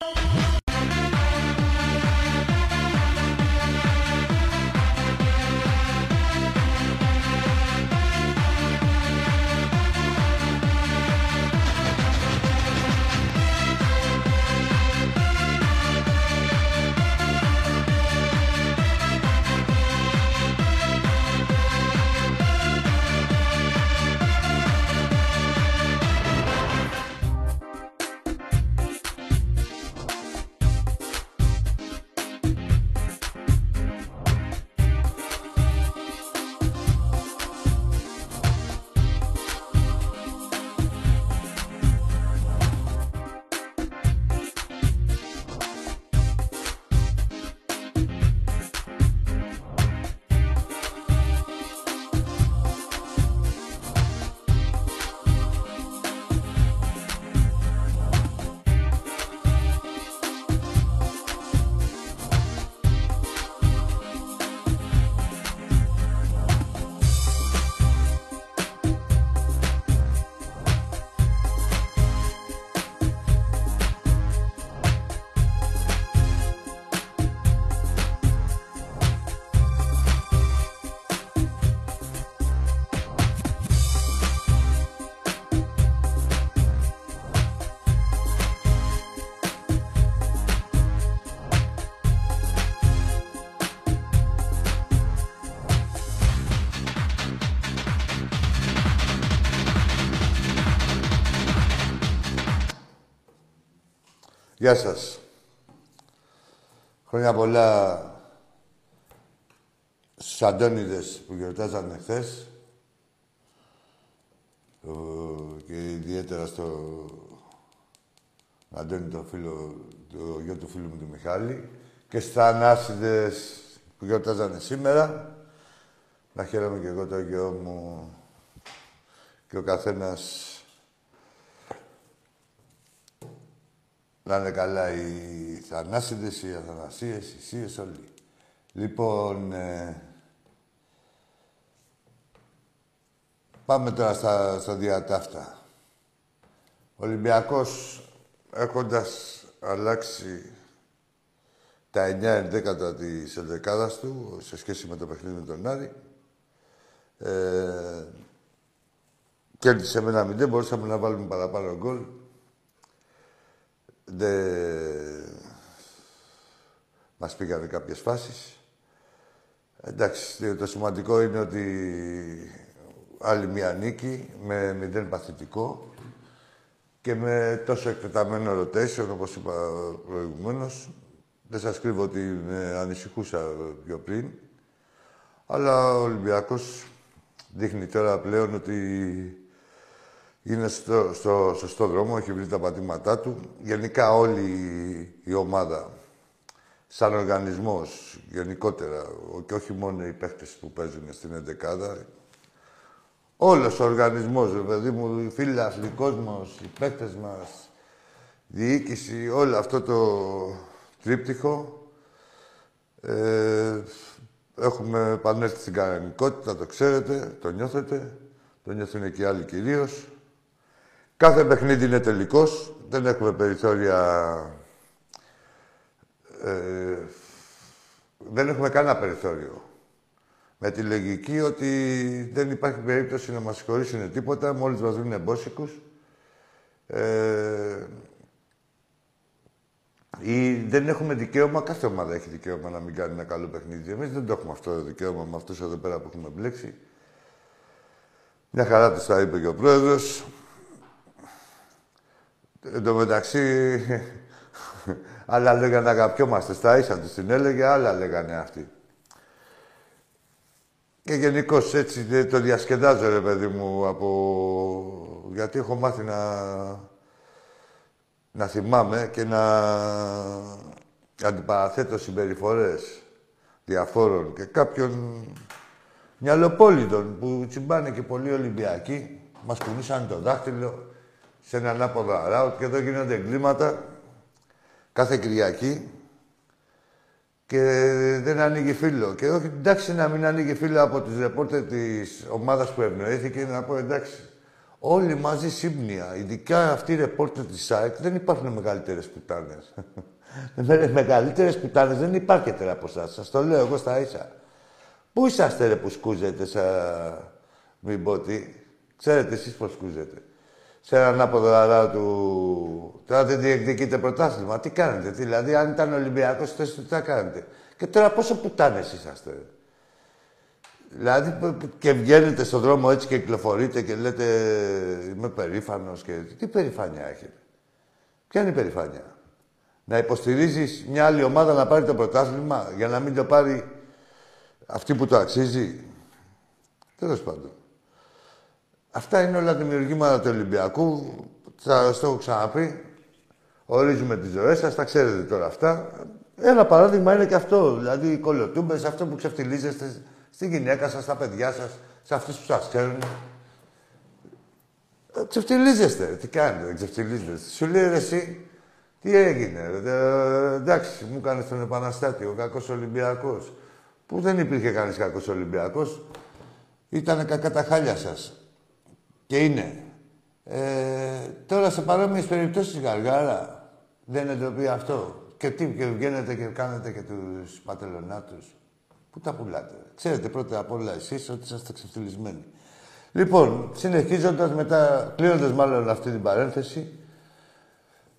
Yeah. Γεια σας. Χρόνια πολλά στους Αντώνιδες που γιορτάζανε χθες. Και ιδιαίτερα στο Αντώνη, το, φίλο, το γιο του φίλου μου του Μιχάλη. Και στα Ανάσιδες που γιορτάζανε σήμερα. Να χαίρομαι και εγώ το γιο μου και ο καθένας να είναι καλά οι Θανάσιδες, οι Αθανασίες, οι Σίες, όλοι. Λοιπόν, ε, πάμε τώρα στα, στα διατάφτα. Ο Ολυμπιακός, έχοντας αλλάξει τα 9 δέκατα της ενδεκάδας του, σε σχέση με το παιχνίδι με τον Άρη, ε, κέρδισε με ένα μηδέν, μπορούσαμε να βάλουμε παραπάνω γκολ. Δεν μας πήγανε κάποιες φάσεις. Εντάξει, το σημαντικό είναι ότι άλλη μία νίκη με μηδέν παθητικό και με τόσο εκτεταμένο rotation, όπως είπα προηγουμένως. Δεν σας κρύβω ότι με ανησυχούσα πιο πριν. Αλλά ο Ολυμπιακός δείχνει τώρα πλέον ότι είναι στο, στο σωστό δρόμο, έχει βρει τα πατήματά του. Γενικά όλη η, ομάδα, σαν οργανισμός, γενικότερα, και όχι μόνο οι παίχτες που παίζουν στην εντεκάδα, όλος ο οργανισμός, ρε παιδί μου, οι φίλοι κόσμος, οι παίχτες μας, διοίκηση, όλο αυτό το τρίπτυχο, ε, έχουμε επανέλθει στην κανονικότητα, το ξέρετε, το νιώθετε, το νιώθουν και οι άλλοι κυρίως. Κάθε παιχνίδι είναι τελικός. Δεν έχουμε περιθώρια... Ε, δεν έχουμε κανένα περιθώριο. Με τη λογική ότι δεν υπάρχει περίπτωση να μας συγχωρήσουν τίποτα, μόλις μας δουν εμπόσικους. Ε, ή δεν έχουμε δικαίωμα, κάθε ομάδα έχει δικαίωμα να μην κάνει ένα καλό παιχνίδι. Εμείς δεν το έχουμε αυτό το δικαίωμα με αυτούς εδώ πέρα που έχουμε μπλέξει. Μια χαρά τους τα είπε και ο πρόεδρος. Εν τω μεταξύ, άλλα λέγανε αγαπιόμαστε στα ίσα τους την έλεγε, άλλα λέγανε αυτοί. Και γενικώς έτσι το διασκεδάζω, ρε παιδί μου, από... γιατί έχω μάθει να, να θυμάμαι και να αντιπαραθέτω συμπεριφορές διαφόρων και κάποιων μυαλοπόλητων που τσιμπάνε και πολλοί Ολυμπιακοί, μας κουνήσαν το δάχτυλο σε ένα ανάποδο αράουτ και εδώ γίνονται εγκλήματα κάθε Κυριακή και δεν ανοίγει φίλο. Και όχι, εντάξει να μην ανοίγει φίλο από τους ρεπόρτερ της ομάδας που ευνοήθηκε, να πω εντάξει. Όλοι μαζί σύμπνοια, ειδικά αυτοί οι ρεπόρτερ της ΣΑΕΚ, δεν υπάρχουν μεγαλύτερες πουτάνες. Με μεγαλύτερες πουτάνες δεν υπάρχει από εσάς. Σας το λέω εγώ στα ίσα. Πού είσαστε ρε που σκούζετε σαν... Μην πω τι. Ξέρετε εσείς πώς σκούζετε σε έναν αποδορά του. Τώρα δεν διεκδικείτε πρωτάθλημα. Τι κάνετε, δηλαδή, αν ήταν Ολυμπιακός, θέση τι θα κάνετε. Και τώρα πόσο πουτάνες είσαστε; Δηλαδή, και βγαίνετε στον δρόμο έτσι και κυκλοφορείτε και λέτε Είμαι περήφανος και. Τι περηφάνεια έχετε; Ποια είναι η περηφάνεια; Να υποστηρίζεις μια άλλη ομάδα να πάρει το πρωτάθλημα για να μην το πάρει αυτή που το αξίζει; Τέλος πάντων. Αυτά είναι όλα δημιουργήματα του Ολυμπιακού. Θα το έχω ξαναπεί. Ορίζουμε τις ζωές σας, τα ξέρετε τώρα αυτά. Ένα παράδειγμα είναι και αυτό. Δηλαδή, οι κολοτούμπες, αυτό που ξεφτιλίζεστε στη γυναίκα σας, στα παιδιά σας, σε αυτούς που σας ξέρουν. Ε, ξεφτιλίζεστε. Τι κάνετε, δεν ξεφτιλίζεστε. Σου λέει εσύ, τι έγινε. Ε, εντάξει, μου έκανε τον επαναστάτη, ο κακός Ολυμπιακός. Που δεν υπήρχε κανείς κακός Ολυμπιακός. Ήταν κακά τα χάλια σας. Και είναι. Ε, τώρα σε παρόμοιες περιπτώσεις γαργάρα δεν είναι ντροπή αυτό. Και τι, και βγαίνετε και κάνετε και τους πατελονάτους. Πού τα πουλάτε; Ξέρετε πρώτα απ' όλα εσείς ότι είσαστε ξεφτυλισμένοι. Λοιπόν, συνεχίζοντας μετά, κλείνοντας μάλλον αυτή την παρένθεση.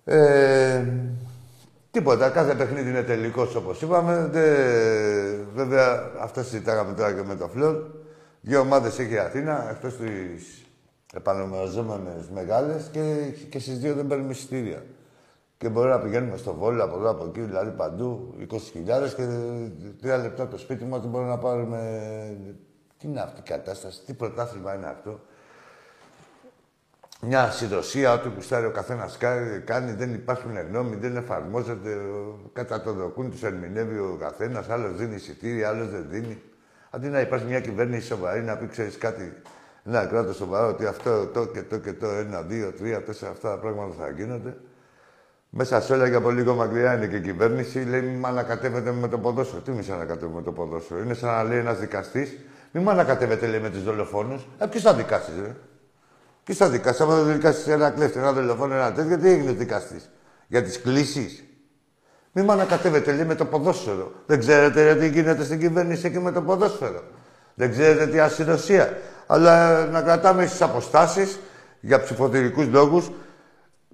Ε, τίποτα, κάθε παιχνίδι είναι τελικός όπως είπαμε. Δε, βέβαια, αυτό συζητάγαμε τώρα και με το Φλόρ. Δύο ομάδες έχει η Αθήνα, εκτός της επανομαζόμενες μεγάλες και, και στις δύο δεν παίρνουμε εισιτήρια. Και μπορεί να πηγαίνουμε στο Βόλιο από εδώ, από εκεί, δηλαδή παντού, 20.000 και τρία λεπτά το σπίτι μας δεν μπορούμε να πάρουμε... Τι είναι αυτή η κατάσταση, τι πρωτάθλημα είναι αυτό. Μια συνδοσία, ό,τι κουστάρει ο καθένας κάνει, δεν υπάρχουν γνώμη, δεν εφαρμόζεται. Κατά το δοκούν τους ερμηνεύει ο καθένας, άλλος δίνει εισιτήρια, άλλος δεν δίνει. Αντί να υπάρχει μια κυβέρνηση σοβαρή να πει, ξέρεις κάτι, ένα κράτο σοβαρό, ότι αυτό, το και το και το, ένα, δύο, τρία, τέσσερα, αυτά τα πράγματα θα γίνονται. Μέσα σε όλα και από λίγο μακριά είναι και η κυβέρνηση. Λέει, μη ανακατεύεται με το ποδόσφαιρο. Τι μη σε ανακατεύουμε με το ποδόσφαιρο. Είναι σαν να λέει ένας δικαστής, μη με ανακατεύεται λέει με τους δολοφόνους. Ε, ποιος θα δικάσει, ρε; Ποιος θα δικάσει, άμα δεν δικάσει ένα κλέφτη, ένα δολοφόνο, ένα τέτοιο, τι έγινε δικαστής; Για τις κλήσεις. Μη με ανακατεύετε, λέει, με το ποδόσφαιρο. Δεν ξέρετε τι γίνεται στην κυβέρνηση και με το ποδόσφαιρο. Δεν ξέρετε τι ασυνοσία. Αλλά να κρατάμε στις αποστάσεις για ψηφοδηρικού λόγους.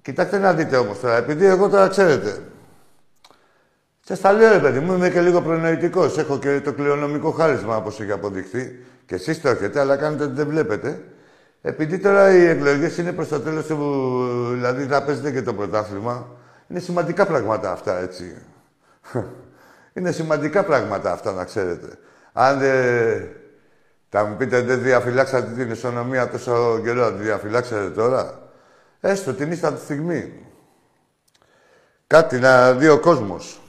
Κοιτάξτε να δείτε όμως τώρα, επειδή εγώ τώρα ξέρετε. Σας τα λέω, ρε παιδί μου, είμαι και λίγο προνοητικός. Έχω και το κληρονομικό χάρισμα, όπως έχει αποδειχθεί. Και εσείς το έχετε, αλλά κάνετε ότι δεν βλέπετε. Επειδή τώρα οι εκλογές είναι προς το τέλος του. Δηλαδή θα παίζετε και το πρωτάθλημα. Είναι σημαντικά πράγματα αυτά, έτσι. είναι σημαντικά πράγματα αυτά, να ξέρετε. Αν δεν... Θα μου πείτε, δεν διαφυλάξατε την ισονομία τόσο καιρό, θα τη διαφυλάξατε τώρα; Έστω την ίστατη στιγμή. Κάτι να δει ο κόσμος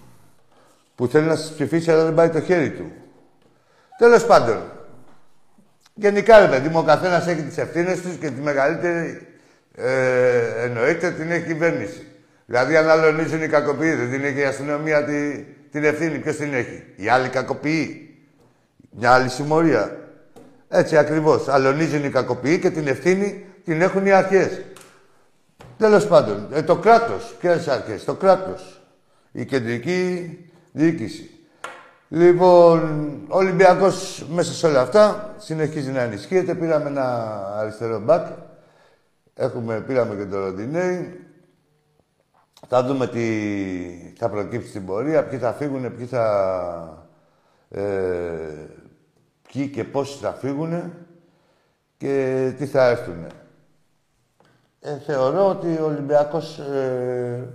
που θέλει να σας ψηφίσει, αλλά δεν πάει το χέρι του. Τέλος πάντων, Γενικά, ρε παιδί μου, ο καθένας έχει τις ευθύνες τους και τη μεγαλύτερη ε, εννοείται την έχει η κυβέρνηση. Δηλαδή, αν αλωνίζουν οι κακοποιοί, δεν την έχει η αστυνομία τη, την ευθύνη. Ποιος την έχει, η άλλη κακοποιοί. Μια άλλη συμμορία. Έτσι ακριβώς. Αλωνίζουν οι κακοποιοί και την ευθύνη την έχουν οι αρχές. Τέλος πάντων, ε, το κράτος. Ποιες αρχές, το κράτος. Η κεντρική διοίκηση. Λοιπόν, ο Ολυμπιακός μέσα σε όλα αυτά συνεχίζει να ενισχύεται. Πήραμε ένα αριστερό μπακ. Έχουμε, πήραμε και το Ροντινέι. Θα δούμε τι θα προκύψει στην πορεία, ποιοι θα φύγουν, ποιοι θα... Ε, ποιοι και πόσοι θα φύγουν και τι θα έρθουν. Ε, θεωρώ ότι ο Ολυμπιακός ε,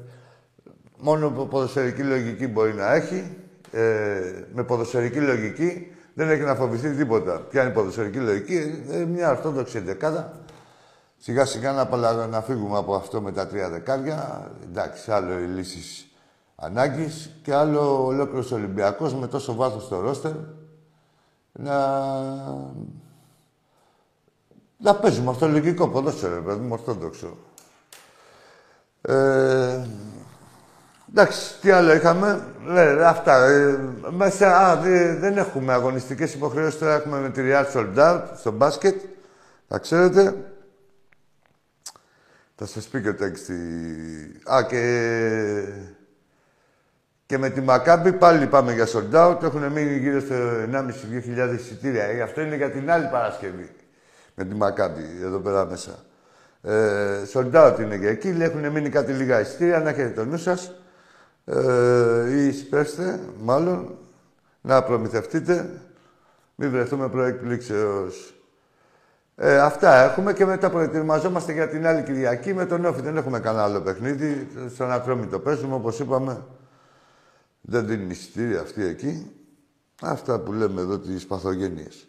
μόνο ποδοσφαιρική λογική μπορεί να έχει ε, με ποδοσφαιρική λογική δεν έχει να φοβηθεί τίποτα. Ποια είναι η ποδοσφαιρική λογική, ε, μια ορθόδοξη δεκάδα. Σιγά σιγά να, να φύγουμε από αυτό με τα τρία δεκάρια. Εντάξει, άλλο οι λύσεις ανάγκης και άλλο ολόκληρος Ολυμπιακός με τόσο βάθος στο ρόστερ να. Να παίζουμε αυτό λογικό ποδόσφαιρο, παιδί μου, ορθόδοξο. Ε, Εντάξει, τι άλλο είχαμε; Ναι, αυτά. Ε, μέσα, α, δεν έχουμε αγωνιστικές υποχρεώσεις. Τώρα έχουμε με τη Real Sold Out στο μπάσκετ. Θα ξέρετε. Θα σας πει και ο τέξτη. Α, και... Και με τη Μακάμπη πάλι πάμε για sold out. Έχουν μείνει γύρω στο 1.500-2.000 εισιτήρια. Ε, αυτό είναι για την άλλη Παρασκευή. Με τη Μακάμπη, εδώ πέρα μέσα. Ε, sold out είναι και εκεί. Έχουν μείνει κάτι λίγα εισιτήρια. Να έχετε το νου σας ε, ή σπέστε, μάλλον, να προμηθευτείτε, μην βρεθούμε προεκπλήξεως. Ε, αυτά έχουμε και μετά προετοιμαζόμαστε για την άλλη Κυριακή με τον Όφη. Δεν έχουμε κανένα άλλο παιχνίδι. Στον Ατρόμητο παίζουμε, όπως είπαμε. Δεν δίνει εισιτήρια αυτή εκεί. Αυτά που λέμε εδώ τις παθογένειες.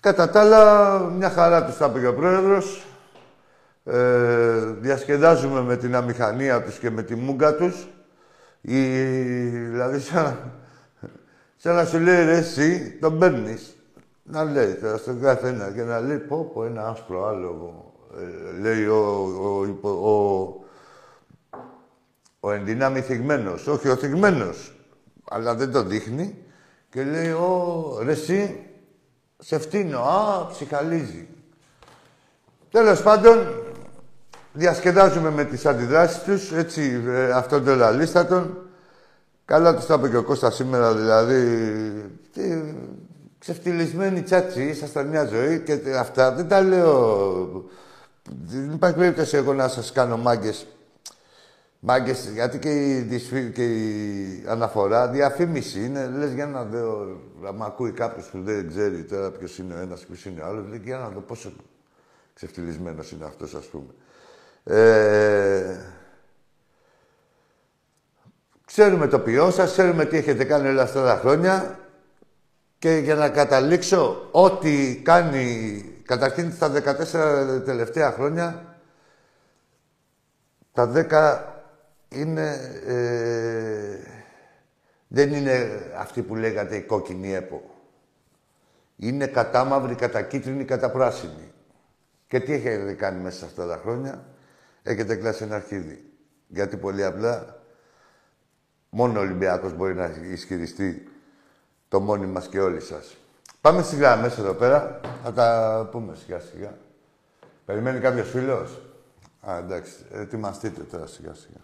Κατά τα άλλα, μια χαρά τους τα πήγε ο Πρόεδρος ε, διασκεδάζουμε με την αμηχανία τους και με τη μούγκα τους. Ή, δηλαδή, σαν, σαν να σου λέει ρε, εσύ τον παίρνεις. Να λέει τώρα στον κάθε ένα και να λέει πω, πω ένα άσπρο άλογο. Ε, λέει ο, ο, ο, ο, ο ενδυνάμει θυγμένος. Όχι ο θυγμένος. Αλλά δεν το δείχνει. Και λέει, ο, ρε εσύ, σε φτύνω. Α, ψυχαλίζει. Τέλος πάντων, διασκεδάζουμε με τις αντιδράσεις τους, έτσι, ε, αυτόν τον λαλίστατον. Καλά τους τα είπε και ο Κώστας σήμερα, δηλαδή, τι, ξεφτυλισμένοι τσάτσι, ήσασταν μια ζωή και αυτά. Δεν τα λέω... Δεν υπάρχει περίπτωση εγώ να σας κάνω μάγκες. Μάγκες, γιατί και η, και η αναφορά, διαφήμιση είναι. Λες για να δω, άμα ακούει κάποιος που δεν ξέρει τώρα ποιος είναι ο ένας, ποιος είναι ο άλλος, λέει για να δω πόσο ξεφτυλισμένος είναι αυτός, ας πούμε. Ε, Ξέρουμε το ποιό σας, ξέρουμε τι έχετε κάνει όλα αυτά τα χρόνια και για να καταλήξω, ό,τι κάνει, καταρχήν στα 14 τελευταία χρόνια, τα 10 είναι, ε, δεν είναι αυτή που λέγατε η κόκκινη έπο. Είναι κατά μαύρη, κατά κίτρινη, κατά πράσινη. Και τι έχετε κάνει μέσα σε αυτά τα χρόνια; Έχετε κλάσει ένα αρχίδι. Γιατί πολύ απλά μόνο ο Ολυμπιακός μπορεί να ισχυριστεί το μόνοι μας και όλοι σας. Πάμε στις γραμμές εδώ πέρα. Θα τα πούμε σιγά σιγά. Περιμένει κάποιος φίλος; Α, εντάξει. Ετοιμαστείτε τώρα σιγά σιγά.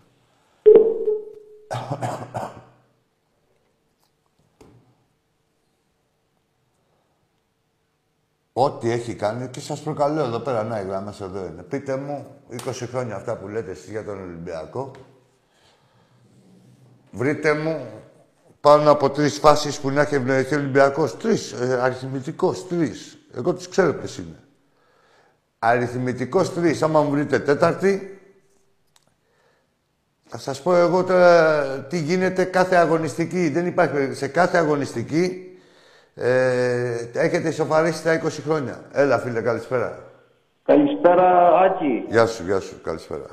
Ό,τι έχει κάνει και σας προκαλώ εδώ πέρα, να οι γραμμές εδώ είναι. Πείτε μου, 20 χρόνια αυτά που λέτε εσείς για τον Ολυμπιακό, βρείτε μου πάνω από τρεις φάσεις που να έχει ευνοηθεί ο Ολυμπιακός. Τρεις, ε, αριθμητικός, τρεις. Εγώ τους ξέρω ποιες είναι. Αριθμητικός τρεις. Άμα μου βρείτε τέταρτη, θα σας πω εγώ τώρα τι γίνεται κάθε αγωνιστική. Δεν υπάρχει σε κάθε αγωνιστική ε, έχετε ισοφαρίσει τα 20 χρόνια. Έλα, φίλε, καλησπέρα. Καλησπέρα, Άκη. Γεια σου, γεια σου, καλησπέρα.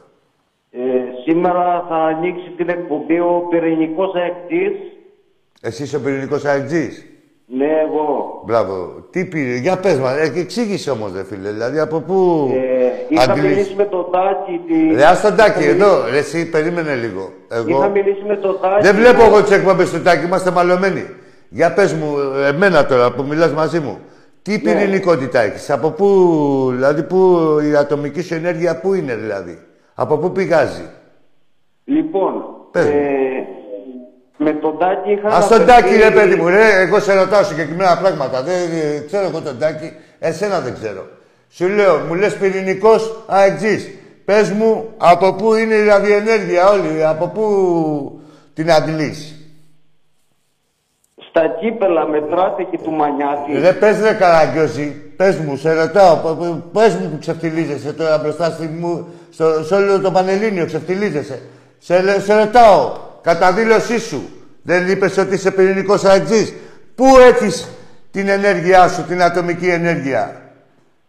Ε, σήμερα θα ανοίξει την εκπομπή ο πυρηνικός αεκτής. Εσύ είσαι ο πυρηνικός αεκτής; Ναι, εγώ. Μπράβο. Τι πήρε, για πες μας, ε, εξήγησε όμως, δε φίλε, δηλαδή από πού... Ε, είχα μιλήσει με τον Τάκη... Τη... Ρε, ας τον Τάκη, εδώ, ρε, εσύ, περίμενε λίγο. Εγώ... Είχα μιλήσει με τον Τάκη... Δεν βλέπω εγώ τις εκπομπές του Τάκη, είμαστε μαλωμένοι. Για πες μου, εμένα τώρα που μιλάς μαζί μου, τι ναι. πυρηνικότητα έχεις, από πού, δηλαδή πού η ατομική σου ενέργεια πού είναι δηλαδή, από πού πηγάζει; Λοιπόν, ε, με τον Τάκη είχα... Ας τον Τάκη ρε παιδί μου, ρε, εγώ σε ρωτάω συγκεκριμένα πράγματα, δεν ξέρω εγώ τον Τάκη, εσένα δεν ξέρω. Σου λέω, μου λες πυρηνικός αεξής. Πες μου από πού είναι η ραδιενέργεια όλη, από πού την αντιλείς στα κύπελα μετράτε και του Μανιάτη. Δεν πες ρε Καραγκιόζη, πες μου, σε ρωτάω, πες μου που ξεφτιλίζεσαι τώρα μπροστά στη μου, στο, σε όλο το Πανελλήνιο, ξεφτιλίζεσαι. Σε, σε ρωτάω, κατά δήλωσή σου, δεν είπες ότι είσαι πυρηνικός αεξής. Πού έχεις την ενέργειά σου, την ατομική ενέργεια;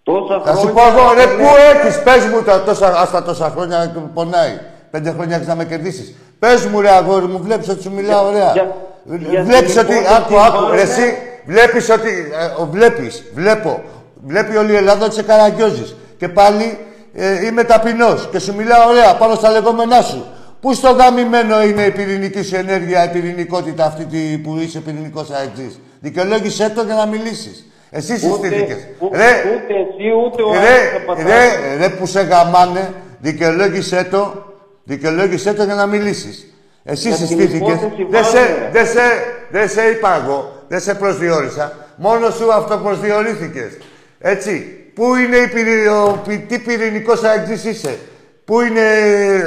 Τόσα Θα σου πω εγώ, ρε, πού έχεις, πες μου τα τόσα, αυτά τόσα χρόνια πονάει. Πέντε χρόνια έχεις να με κερδίσεις. Πες μου ρε αγόρι μου, βλέπεις ότι σου μιλάω ωραία. Βλέπεις ότι... Άκου, άκου, εσύ βλέπεις ότι... Ε, βλέπεις, βλέπω. Βλέπει όλη η Ελλάδα ότι σε καραγκιόζεις. Και πάλι ε, είμαι ταπεινός και σου μιλάω ωραία πάνω στα λεγόμενά σου. Πού στο γαμημένο είναι η πυρηνική σου ενέργεια, η πυρηνικότητα αυτή που είσαι πυρηνικός αεξή. Δικαιολόγησέ το για να μιλήσεις. Εσύ συστήθηκες. Ούτε, ρε, ούτε εσύ, ούτε ο ρε, ρε, ρε, που σε γαμάνε, δικαιολόγησέ το, δικαιολόγησέ το για να μιλήσεις. Εσύ συστήθηκες. Δεν σε, δε σε, δε σε είπα εγώ. Δεν σε προσδιορίσα. Μόνο σου αυτοπροσδιορίθηκε. Έτσι. Πού είναι η πυρηνικό, τι πυρηνικός αεκτή είσαι; Πού είναι.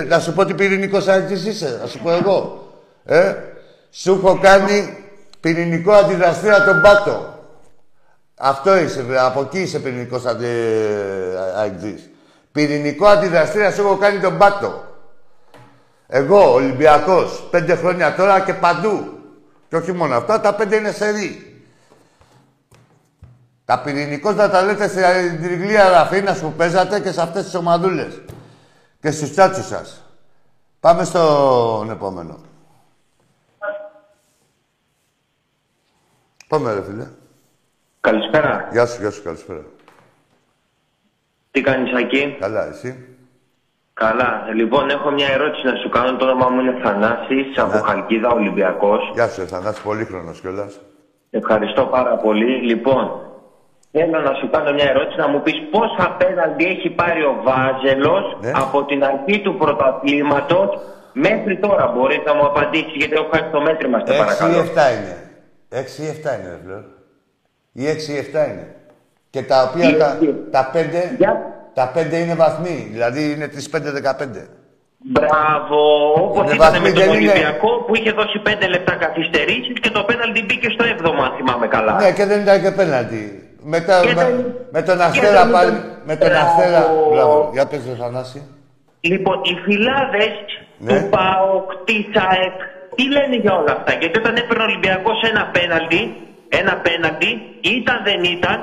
Να σου πω τι πυρηνικός αεκτή είσαι. Να σου πω εγώ. Ε; Σου έχω κάνει πυρηνικό αντιδραστήρα τον πάτο. Αυτό είσαι, από εκεί είσαι πυρηνικός αεκτή. Πυρηνικό αντιδραστήρα σου έχω κάνει τον πάτο. Εγώ, Ολυμπιακός, πέντε χρόνια τώρα και παντού. Και όχι μόνο αυτά, τα πέντε είναι σερή. Τα πυρηνικός να τα λέτε στην τριγλία Ραφίνας που παίζατε και σε αυτές τις ομαδούλες. Και στους τσάτσους σας. Πάμε στον επόμενο. Πάμε ρε φίλε. Καλησπέρα. Γεια σου, γεια σου, καλησπέρα. Τι κάνεις εκεί. Καλά, εσύ; Καλά. Λοιπόν, έχω μια ερώτηση να σου κάνω. Το όνομά μου είναι Θανάσης, από Χαλκίδα, Ολυμπιακός. Γεια σου, Θανάση, πολύχρονος κιόλας. Ευχαριστώ πάρα πολύ. Λοιπόν, θέλω να σου κάνω μια ερώτηση να μου πεις πόσα πέναλτι έχει πάρει ο Βάζελος ναι. από την αρχή του πρωταθλήματος μέχρι τώρα. Μπορείς να μου απαντήσεις γιατί έχω χάσει το μέτρημα, σε παρακαλώ. 6 ή 7 είναι. 6 ή 7 είναι, ρε Ή 6 ή 7 είναι. Και τα οποία τα, τα 5... Για... Τα πέντε είναι βαθμοί, δηλαδή είναι τις 5-15. Μπράβο, όπω ήταν με τον Ολυμπιακό είναι... που είχε δώσει 5 λεπτά καθυστερήσεις και το πέναλτι μπήκε στο 7ο, αν θυμάμαι καλά. Ναι, και δεν ήταν και πέναλτι. Μετά, με, με, με, τον Αστέρα πάλι. Με τον Αστέρα. Μπράβο, για πες το Θανάση. Λοιπόν, οι φυλάδες ναι. του ΠΑΟΚ, της ΑΕΚ, τι λένε για όλα αυτά; Γιατί όταν έπαιρνε ο Ολυμπιακός ένα πέναλτι, ένα πέναλτι, ήταν δεν ήταν,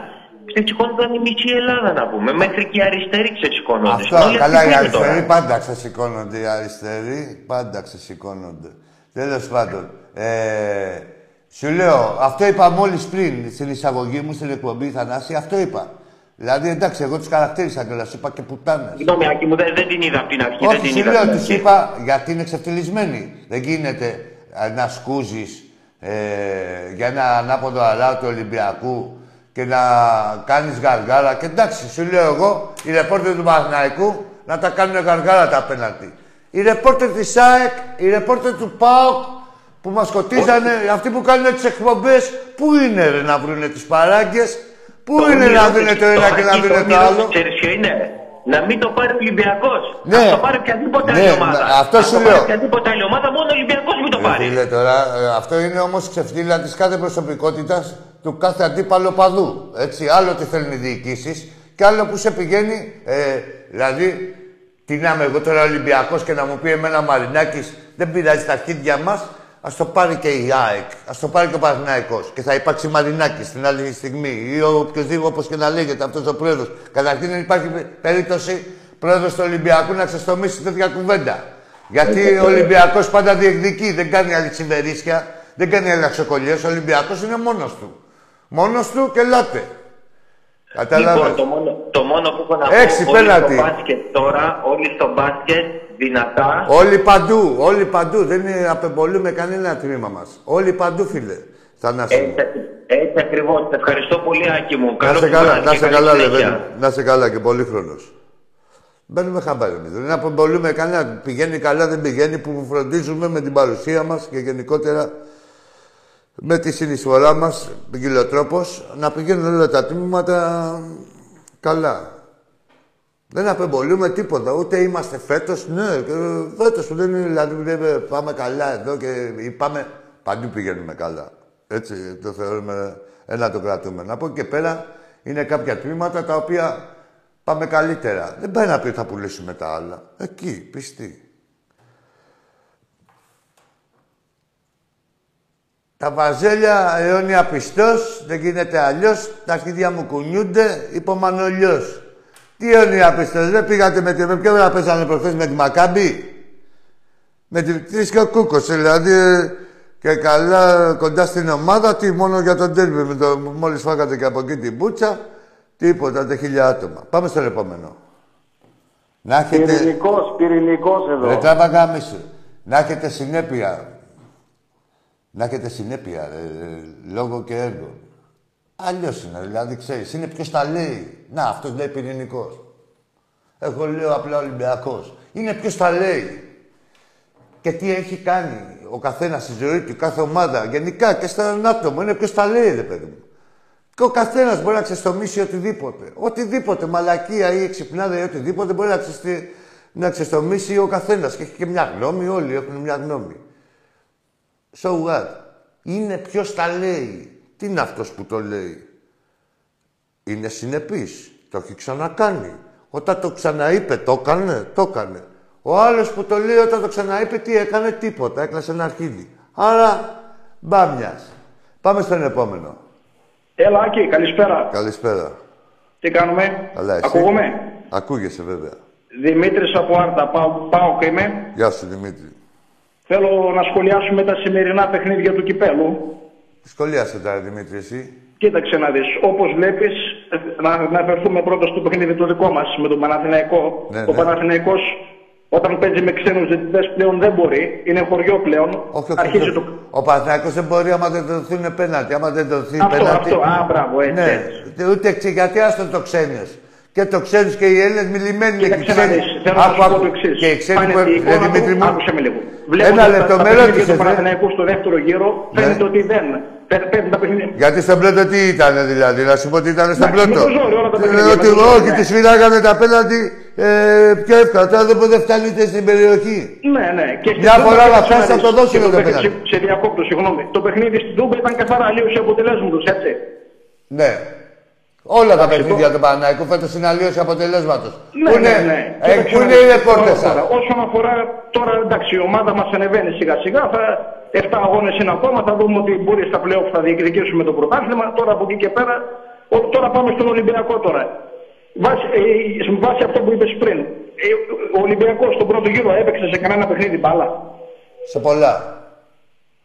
ξεσηκώνονταν η μισή Ελλάδα να πούμε. Μέχρι και οι αριστεροί ξεσηκώνονται. Αυτό, καλά, οι αριστεροί πάντα ξεσηκώνονται. Οι αριστεροί πάντα ξεσηκώνονται. Τέλος πάντων. Ε, σου λέω, αυτό είπα μόλις πριν στην εισαγωγή μου στην εκπομπή Θανάση, αυτό είπα. Δηλαδή, εντάξει, εγώ του χαρακτήρισα κιόλας. Είπα και πουτάνες. Συγγνώμη, Άκη μου, δεν, δεν την είδα από την αρχή. Όχι, δεν την σου είδα λέω, τους είπα γιατί είναι ξεφτυλισμένοι. Δεν γίνεται ε, να σκούζεις ε, για ένα ανάποδο αράο του Ολυμπιακού και να κάνεις γαργάρα. Και εντάξει, σου λέω εγώ, οι ρεπόρτερ του Παναθηναϊκού να τα κάνουν γαργάρα τα απέναντι. Οι ρεπόρτερ της ΑΕΚ, οι ρεπόρτερ του ΠΑΟΚ που μας σκοτίζανε, αυτοί που κάνουν τις εκπομπές, πού είναι ρε, να βρουν τις παράγκες Πού είναι να δίνει το ένα και να δίνει το άλλο; Ξέρεις ποιο είναι; Να μην το πάρει ο Ολυμπιακός. Ναι. Να το πάρει οποιαδήποτε ναι, άλλη ομάδα. Αυτό σου το λέω. οποιαδήποτε άλλη ομάδα, μόνο ο Ολυμπιακός μην το πάρει. Φίλε, τώρα, ε, αυτό είναι όμως ξεφτύλα της κάθε προσωπικότητας του κάθε αντίπαλου παδού. Έτσι, άλλο τι θέλουν οι διοικήσεις και άλλο που σε πηγαίνει. Ε, δηλαδή, τι να είμαι εγώ τώρα Ολυμπιακός και να μου πει εμένα Μαρινάκης, δεν πειράζει τα αρχίδια μας, Α το πάρει και η ΑΕΚ, ας το πάρει και ο Παναθυναϊκό. Και θα υπάρξει Μαρινάκη στην άλλη στιγμή ή οποιοδήποτε όπως και να λέγεται αυτός ο πρόεδρος. Καταρχήν δεν υπάρχει περίπτωση πρόεδρος του Ολυμπιακού να ξεστομίσει τέτοια κουβέντα. Γιατί ο Ολυμπιακός πάντα διεκδικεί, δεν κάνει άλλη τσιμπερίσια, δεν κάνει αλλαξοκολλιές. Ο Ολυμπιακός είναι μόνος του. Μόνος του και λάτε. Κατάλαβες; Λοιπόν, το μόνο, το μόνο που έχω να πω Έξι όλοι στο μπάσκετ τώρα, όλοι στο μπάσκετ, δυνατά. Όλοι παντού, όλοι παντού. Δεν απεμπολούμε κανένα τμήμα μας. Όλοι παντού, φίλε. Έτσι, έτσι ακριβώς. Ευχαριστώ πολύ, Άκη μου. Να σε καλά, να σε καλά, Λεβένη. Να σε καλά και πολύ χρόνο. Μπαίνουμε χαμπάρι εμείς. Δεν απεμπολούμε κανένα. Πηγαίνει καλά, δεν πηγαίνει που φροντίζουμε με την παρουσία μας και γενικότερα με τη συνεισφορά μας, ποικιλοτρόπο, να πηγαίνουν όλα τα τμήματα καλά. Δεν απεμπολούμε τίποτα, ούτε είμαστε φέτος. Ναι, φέτος που δεν είναι, δηλαδή πάμε καλά εδώ και πάμε. Παντού πηγαίνουμε καλά. Έτσι το θεωρούμε, ένα το κρατούμε. Να πω και πέρα είναι κάποια τμήματα τα οποία πάμε καλύτερα. Δεν πάει να πει θα πουλήσουμε τα άλλα. Εκεί, πιστή. Τα βαζέλια αιώνια πιστός, δεν γίνεται αλλιώς. Τα αρχίδια μου κουνιούνται, υπομανολιός. Τι αιώνια πιστός, δεν πήγατε με, τη... με ποιο να παίζανε προχθές με τη Μακάμπη; Με τη και ο Κούκος, δηλαδή και καλά κοντά στην ομάδα, τι μόνο για τον τέρμι, με το, μόλις φάγατε και από εκεί την μπούτσα, τίποτα, τα χίλια άτομα. Πάμε στον επόμενο. Να έχετε... Πυρηνικός, πυρηνικός εδώ. Ρε τράβα Να έχετε συνέπεια. Να έχετε συνέπεια, ε, λόγο και έργο. Αλλιώς είναι, δηλαδή ξέρεις, είναι ποιος τα λέει. Να, αυτός λέει πυρηνικός. Εγώ λέω απλά Ολυμπιακός. Είναι ποιος τα λέει. Και τι έχει κάνει ο καθένας στη ζωή του, κάθε ομάδα, γενικά και στον άτομο. Είναι ποιος τα λέει, ρε παιδί μου. Και ο καθένας μπορεί να ξεστομίσει οτιδήποτε. Οτιδήποτε, μαλακία ή εξυπνάδα ή οτιδήποτε μπορεί να, ξεστη... να ξεστομίσει ο καθένας. Και έχει και μια γνώμη, όλοι έχουν μια γνώμη. So what; Είναι ποιος τα λέει. Τι είναι αυτός που το λέει; Είναι συνεπής. Το έχει ξανακάνει. Όταν το ξαναείπε, το έκανε, το έκανε. Ο άλλος που το λέει όταν το ξαναείπε, τι έκανε, τίποτα. Έκλασε ένα αρχίδι. Άρα, μπάμια. Πάμε στον επόμενο. Έλα, Άκη, καλησπέρα. Καλησπέρα. Τι κάνουμε, Καλά, εσύ; Ακούγομαι; Ακούγεσαι, βέβαια. Δημήτρης από Άρτα, πάω, πάω και είμαι. Γεια σου, Δημήτρη. Θέλω να σχολιάσουμε τα σημερινά παιχνίδια του κυπέλου. Σχολιάσε τα, Δημήτρη, εσύ; Κοίταξε να δεις. Όπως βλέπεις, να, να αφαιρθούμε πρώτα στο παιχνίδι το δικό μας με τον Παναθηναϊκό. Ναι, ο ναι. Παναθηναϊκός όταν παίζει με ξένους διαιτητές πλέον δεν μπορεί. Είναι χωριό πλέον. Όχι, όχι, Αρχίζει όχι. το... Ο Παναθηναϊκός δεν μπορεί άμα δεν δοθούν πέναλτι. Άμα δεν δοθεί Αυτό, πέναλτι. αυτό. Α, μπράβο, έτσι. Ναι, ούτε ξε... γιατί άστο το ξένες. Και το ξέρεις και οι Έλληνες μιλημένοι είναι και οι Κοίταξε να ξένοι. δεις. Θέλω να σου πω το εξής. Και οι ξένοι Πάνε που η εικόνα Ρε Δημήτρη του- μου. Άκουσε με λίγο. Ένα Βλέποντας λεπτό, τα- με τα παιχνίδια ρώτησες, τους ρε. Παναθηναϊκούς στο δεύτερο γύρο, Ναι. φαίνεται ότι δεν. Παί- Παίρνουν τα παιχνίδια. Γιατί στον πρώτο τι ήταν δηλαδή, να σου πω τι ήταν στον Εντάξει, με πρώτο. το ζόρι, όλα τα Ε, παιχνίδια, Ότι με το ζόρι, όχι, ναι. τη σφυράγανε τα πέναλτι ε, πιο εύκολα. Τώρα δεν δεν φτάνει ούτε στην περιοχή. Ναι, ναι. Και στην Μια Τούμπα φορά κοίταξε να φτάσει, να θα το δεις. δώσει Και με το παιχνίδι- πέναλτι. Σε διακόπτω, συγγνώμη. Το παιχνίδι στην Τούμπα ήταν καθαρά αλλίωση αποτελέσματο, έτσι. Ναι. Όλα τα παιχνίδια του Παναναϊκού φέτος είναι αλλίωση αποτελέσματος. Ναι, πού είναι, ναι, ναι. ε, Κοίταξε πού να είναι δεις. οι ρεπόρτε Τώρα, σας. Όσον αφορά τώρα, εντάξει, η ομάδα μας ανεβαίνει σιγά σιγά. Θα, 7 αγώνες είναι ακόμα. Θα δούμε ότι μπορεί στα πλέον θα διεκδικήσουμε το πρωτάθλημα. Τώρα από εκεί και πέρα, ο- τώρα πάμε στον Ολυμπιακό τώρα. Βάσει, ε, με βάση αυτό που είπες πριν, ε, ο Ολυμπιακός στον πρώτο γύρο έπαιξε σε κανένα παιχνίδι μπάλα; Σε πολλά.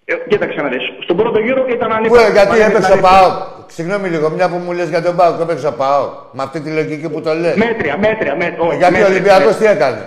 Ε, κοίταξε να δεις. Στον πρώτο γύρο ήταν Πού, ανύπαρκτο. ε, γιατί Δηλαδή, έπαιξε ο δηλαδή, Πάοκ. Συγγνώμη λίγο, μια που μου λες για τον Πάοκ, έπαιξε ο Πάοκ. Με αυτή τη λογική που το λες. Μέτρια, μέτρια, μέτρια. όχι, Γιατί ο μέτρια, Ολυμπιακός μέτρια. τι έκανε;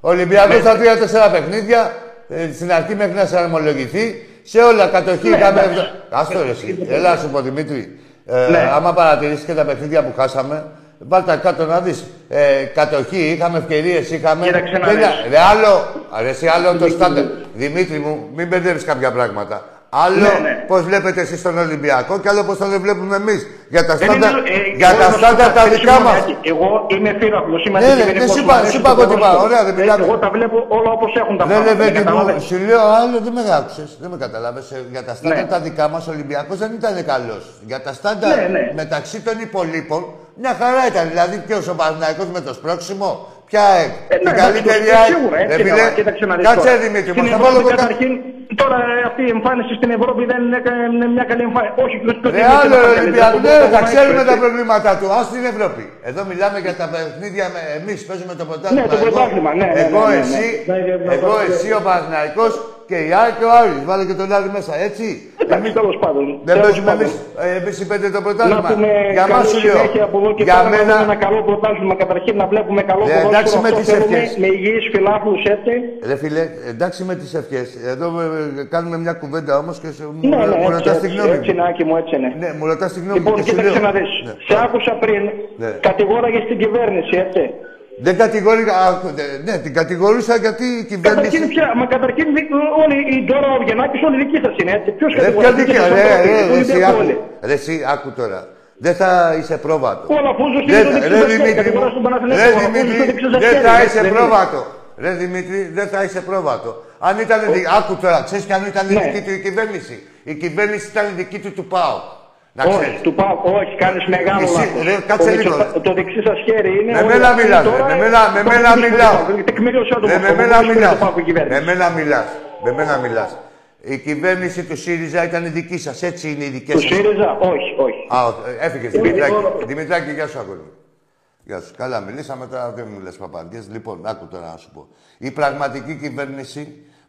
Ο Ολυμπιακός Ναι. στα τρία-τέσσερα παιχνίδια, ε, στην αρχή μέχρι να σε αρμολογηθεί, σε όλα κατοχή Ναι, είχαμε. εντάξει. Άστο ρε, εσύ. Έλα σου πω Δημήτρη. Ε, Ναι. Άμα παρατηρήσεις και τα παιχνίδια που χάσαμε, βάλτε κάτω να δεις. Ε, κατοχή, είχαμε ευκαιρίες, είχαμε. Κοίταξε να Δεν δεις. είναι- Ρε, άλλο, ρε, εσύ, άλλο το στάντερ. Δημήτρη μου, μην μπερδεύεις κάποια πράγματα. Άλλο Ναι, ναι. πώς βλέπετε εσείς τον Ολυμπιακό και άλλο πώς τον βλέπουμε εμείς. Για τα Δεν στάντερ, είναι, ε, για εγώ τα να σου στάντερ πω τα κάτι, δικά συγγνώμη, μας. Άκη, Εγώ είμαι φύλακλος, είμαι Ναι, ναι, αντικειμενικός, δεν σου μου είπα- αρέσει σου το είπα εγώ τι ποδόσφαιρο. είπα. Ωραία, δεν Ε, μιλάμε. Εγώ τα βλέπω όλα όπως έχουν τα Ναι, ναι, πράγματα. παιδί μου, καταλαβαίνεις. σου λέω άλλο, δεν με άκουσε. Δεν με κατάλαβε. Για τα στάντα Ναι. τα δικά μας, ο Ολυμπιακός δεν ήταν καλός. Για τα στάντα Ναι, ναι. μεταξύ των υπολείπων, μια χαρά ήταν. Δηλαδή, ποιος ο Παναγιακό με το σπρώξιμο, ποια εκ. Ε, την ναι, καλύτερη εντάξει, ΑΕΚ. Σίγουρα, Ρε έτσι φίλε, είναι. Κοίταξε να δεις Κάτσε, τώρα. Δημήτρη, Στην μα θα βάλω Ευρώπη, εγώ κα- καταρχήν, τώρα ε, αυτή η εμφάνιση στην Ευρώπη δεν είναι κα- μια καλή εμφάνιση. Όχι, και στο Ρε άλλο Ολυμπιακό, ναι, θα ξέρουμε τα προβλήματά του. Α την Ευρώπη. Εδώ μιλάμε για τα παιχνίδια. Εμείς παίζουμε το πρωτάθλημα. Ναι, το Εγώ- πρωτάθλημα, ναι, ναι, Εγώ, ναι, ναι, ναι. εσύ, Ναι, ναι, ναι, εγώ, ναι. εσύ, ο Παναθηναϊκός και η Άρη και ο Άρης. Βάλε και τον Άρη μέσα, έτσι. Εντάξει, τέλος πάντων. Δεν τέλος παίζουμε πάντων. εμείς, ε, εμείς οι πέντε το Να πρωτάθλημα. πούμε Για μας καλή σου λέω. συνέχεια από εδώ και Για πέρα να δούμε ένα μένα, καλό πρωτάθλημα. Καταρχήν να βλέπουμε καλό Ναι, ποδόσφαιρο. εντάξει με Αυτό τις θέλουμε, ευχές. Με υγιείς φιλάθλους έτσι. ρε φίλε, εντάξει με τις ευχές. Εδώ ε, κάνουμε μια κουβέντα όμως και σε, μου, Ναι, ναι, μου έτσι, ρωτάς τη έτσι, γνώμη έτσι είναι, μου. Άκη μου, έτσι είναι. Ναι, μου ρωτάς τη γνώμη μου Λοιπόν, και σου κοίταξε λέω. να δεις. Ναι. Σε άκουσα πριν, Ναι. κατηγόραγες την κυβέρνηση, έτσι. Δεν κατηγορήκα, α, ναι, την κατηγορούσα γιατί η κυβέρνηση... Καταρχήν, πια, μα καταρχήν δι- όλοι οι τώρα ο Γεννάκης όλοι δικοί σας είναι, έτσι. Ποιος Ρε, κατηγορεί, ποια δικοί δίκαια, σας ρε, ανθρώποι, ρε, ρε, όλοι εσύ, δικοί άκου, όλοι. ρε, εσύ, άκου τώρα. Δεν θα είσαι πρόβατος. Ο Αλαφούζος είναι Δεν το θα- δεξί Ρε σας χέρι, Δημήτρη μου, κατηγοράς τον Παναθηναϊκό, ρε ο Αλαφούζος είναι το Δημήτρη, δεξί σας δεν χέρι, θα έτσι είσαι δεν είναι. πρόβατο. Ρε Δημήτρη, δεν θα είσαι πρόβατο. Αν ήταν, δι- άκου τώρα, ξέρεις ποιανού ήταν η Ναι. δική του η κυβέρνηση. Η κυβέρνηση ήταν η δική του του ΠΑΟ. Να Όχι, ξέρεις. του πάω, όχι, κάνεις μεγάλο Εσύ, λάθος. ρε, κάτσε Το λίγο, δεξι- ρε. Το δεξί σας χέρι είναι... Με όλοι μένα αυτοί μιλάς, τώρα ρε, με μένα- με το μένα δεξί μιλάω. σας, Τεκμηρίωσέ το Με αυτό, μένα όπως είναι μιλάς. το πάω η Με κυβέρνηση. μένα μιλάς. Με μένα μιλάς. Η κυβέρνηση του ΣΥΡΙΖΑ ήταν η δική σας. Έτσι είναι οι δικές Του σας. ΣΥΡΙΖΑ, όχι, όχι. Α, όχι, ε, έφυγες, Δημητράκη. Δημητράκη, γεια σου, αγόρι μου. Γεια σου. Καλά, μιλήσαμε τώρα, δεν μου λες παπαριές. Λοιπόν, άκου τώρα να σου πω. Η πραγματική κυβέρνηση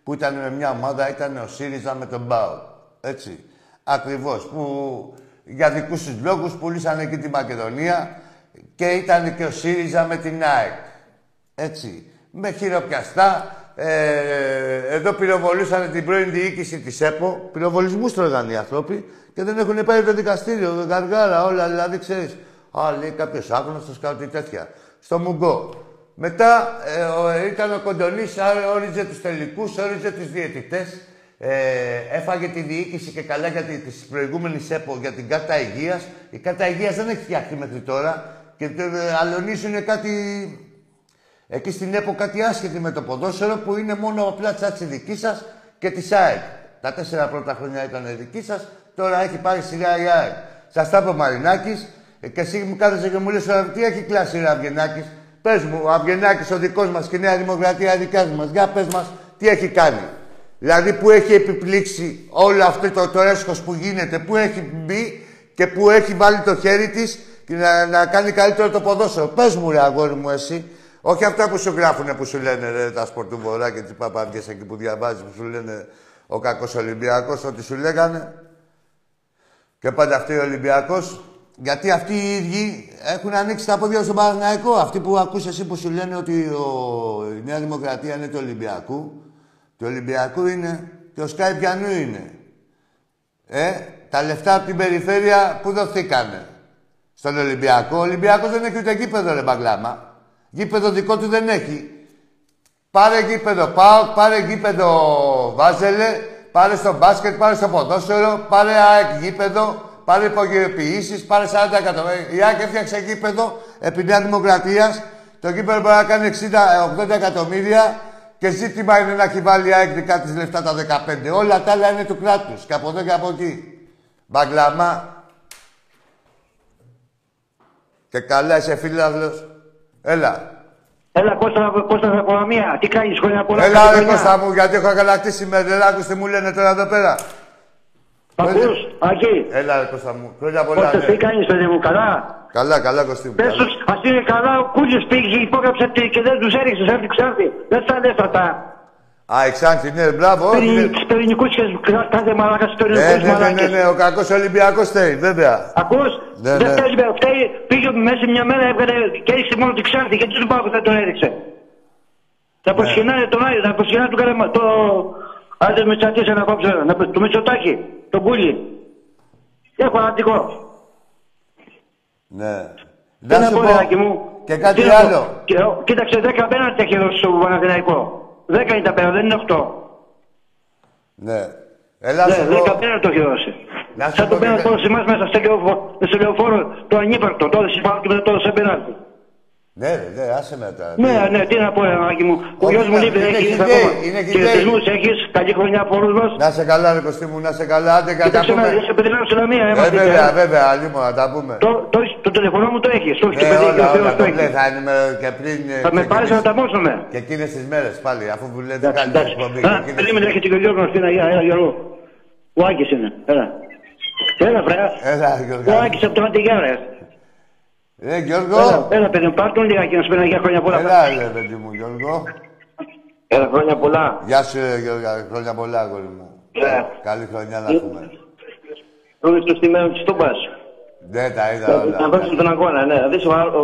που ήταν με μια ομάδα ήταν ο ΣΥΡΙΖΑ με τον ΠΑΟ. Έτσι. Ακριβώς. Που για δικούς τους λόγους πουλήσαν εκεί τη Μακεδονία και ήταν και ο ΣΥΡΙΖΑ με την ΑΕΚ. Έτσι. Με χειροπιαστά. Ε, εδώ πυροβολούσαν την πρώην διοίκηση της ΕΠΟ. Πυροβολισμούς τρώγαν οι άνθρωποι και δεν έχουν πάει το δικαστήριο. Γαργάρα, όλα δηλαδή ξέρεις. Α, λέει κάποιος άγνωστος, κάτι τέτοια. Στο Μουγκό. Μετά ε, ο, ήταν ο Κοντονής, όριζε τους τελικούς, όριζε τους διαιτητές. Ε, έφαγε τη διοίκηση και καλά για τη της προηγούμενης ΕΠΟ για την κάρτα υγείας. Η κάρτα υγείας δεν έχει φτιαχτεί μέχρι τώρα και ε, αλωνίζουν κάτι Εκεί στην ΕΠΟ κάτι άσχετη με το ποδόσφαιρο που είναι μόνο απλά τσάτσι δική σας και της ΑΕΚ. Τα τέσσερα πρώτα χρόνια ήταν δική σας, τώρα έχει πάρει σειρά η ΑΕΚ. Σας τα είπε ο Μαρινάκης και εσύ μου κάθεσαι και μου λες τι έχει κλάσει ο Αυγενάκης; Πες μου, ο Αυγενάκης ο δικός μας και η Νέα Δημοκρατία δικά μας. Για πες μας, τι έχει κάνει; Δηλαδή που έχει επιπλήξει όλο αυτό το, το έσχος που γίνεται, που έχει μπει και που έχει βάλει το χέρι της και να, να κάνει καλύτερο το ποδόσφαιρο. Πες μου ρε αγόρι μου εσύ, όχι αυτά που σου γράφουνε που σου λένε ρε, τα σπορ του Βορρά και τις παπαδιές εκεί που διαβάζεις που σου λένε ο κακός Ολυμπιακός, ό,τι σου λέγανε. Και πάντα αυτοί ο Ολυμπιακός, γιατί αυτοί οι ίδιοι έχουν ανοίξει τα πόδια στον Παναθηναϊκό. Αυτοί που ακούς εσύ που σου λένε ότι ο, η Νέα Δημοκρατία είναι του Ολυμπιακού, του Ολυμπιακού είναι και ο Σκάι πιανού είναι. Ε, τα λεφτά από την περιφέρεια που δοθήκανε. Στον Ολυμπιακό. Ο Ολυμπιακός δεν έχει ούτε γήπεδο, ρε μπαγκλάμα. Γήπεδο δικό του δεν έχει. Πάρε γήπεδο ΠΑΟΚ, πάρε γήπεδο Βάζελε, πάρε στο μπάσκετ, πάρε στο ποδόσφαιρο, πάρε ΑΕΚ γήπεδο, πάρε υπογειοποιήσεις, πάρε 40 εκατομμύρια. Η ΑΕΚ έφτιαξε γήπεδο επί Νέα Δημοκρατίας. Το γήπεδο μπορεί να κάνει 60-80 εκατομμύρια και ζήτημα είναι να έχει βάλει η ΑΕΚ δικά της λεφτά τα 15. Όλα τα άλλα είναι του κράτους και από εδώ και από εκεί. Μπαγκλαμά. Και καλά είσαι φίλαθλος. Έλα. Έλα, Κώστα, Κώστα από μία. Τι κάνεις, χρόνια πολλά. Έλα, καλή ρε χρονιά. Κώστα μου, γιατί έχω αγαλακτήσει με δεν άκουσες τι μου λένε τώρα εδώ πέρα. Μ' ακούς, Ακή. Έλα, ρε Κώστα μου. Χρόνια πολλά, Κώστα, ναι. τι κάνεις, παιδί μου, καλά; Καλά, καλά, Κωστή μου. Πες καλά. τους, ας είναι καλά, ο Κούλης πήγε, υπόγραψε τι- και δεν τους έριξες, έρθει ξάρτη. Δεν θα λες αυτά. Α, η Ξάνθη, ναι, μπράβο. Περι- ναι. Τους πυρηνικούς και κάθε μαλάκα στους Ναι, πυρηνικούς ναι, ναι, ναι, μαλάκες. ναι, ο κακός Ολυμπιακός φταίει, βέβαια. Ακούς, Ναι, δεν ναι. παίζει με φταίει, πήγε μέσα μια μέρα, έβγαλε και έριξε μόνο τη ξάρτη και τους πάω δεν τον έριξε. Ναι. Θα προσκυνάει τον Άγιο, θα προσκυνάει τον Καρεμα, το... Άντε με τσατήσε να κόψω, να πες, το Μητσοτάκη, τον Κούλι. Έχω ανατικό. Ναι. Τι να πω, Ρεάκι μου; Και κάτι Τι να πω; άλλο. Και- Κοίταξε, 10 απέναντι έχει δώσει στο Παναθηναϊκό. 10 είναι τα πέρα, δεν είναι 8. Ναι. Έλα, Ναι, σου 10 πω. απέναντι το έχει δώσει. Να σου Σαν πω το πέναντι και- το έδωσε εμάς μέσα στο λεωφόρο, στο λεωφόρο το ανύπαρκτο, το έδωσε πάνω και μετά το έδωσε απέναντι. Ναι, ρε, ναι, άσε με τα. Ναι, ναι, τι να πω, Ρεάκι μου. Ο Όχι, γιος μου είναι- λείπει, είναι έχεις χιδαίοι, ακόμα. είναι χιδαίοι. Χαιρετισμούς έχεις, καλή χρονιά από όλους μας. Να σε καλά, ρε Κωστή μου, να σε καλά. Άντε, κατά Κοίταξε με, πούμε. σε περιμένω σε Λαμία, Ε, έμαθες, βέβαια, ε. βέβαια, αλλήμον, να τα πούμε. Το, το, το τηλεφωνό μου το έχεις, το έχει και Ε, παιδί και ο όλα, Θεός όλα, το κομπλέ, έχει. θα ενημερώ και πριν. ε, Θα με πάρεις ξεκινήσει. να τα μόσουμε. Και εκείνες τις μέρες πάλι, αφού που λέτε Εντάξει, καλή εντάξει. εκπομπή. Α, και εκείνες- περίμενε, έρχεται και ο Γιώργος στην Αγία, έλα Γιώργο. Ο Άκης είναι, έλα. Έλα, βρε. Έλα, Ο Γιώργο. Άκης από το Αντιγιά, ρε. Ε, Γιώργο. Έλα, έλα, παιδί μου, πάρ' τον λίγα και να σου πει για χρόνια πολλά. Έλα, ρε παιδί μου, Γιώργο. Έλα, χρόνια πολλά. Γεια σου, ε, Γιώργο. Χρόνια πολλά, αγόρι μου. Ναι. Καλή χρονιά να έχουμε. Πρώτος το στημένο της Τούμπας. Δεν τα είδα όλα. Να παίξουν τον αγώνα, ναι. Να δεις ο, ο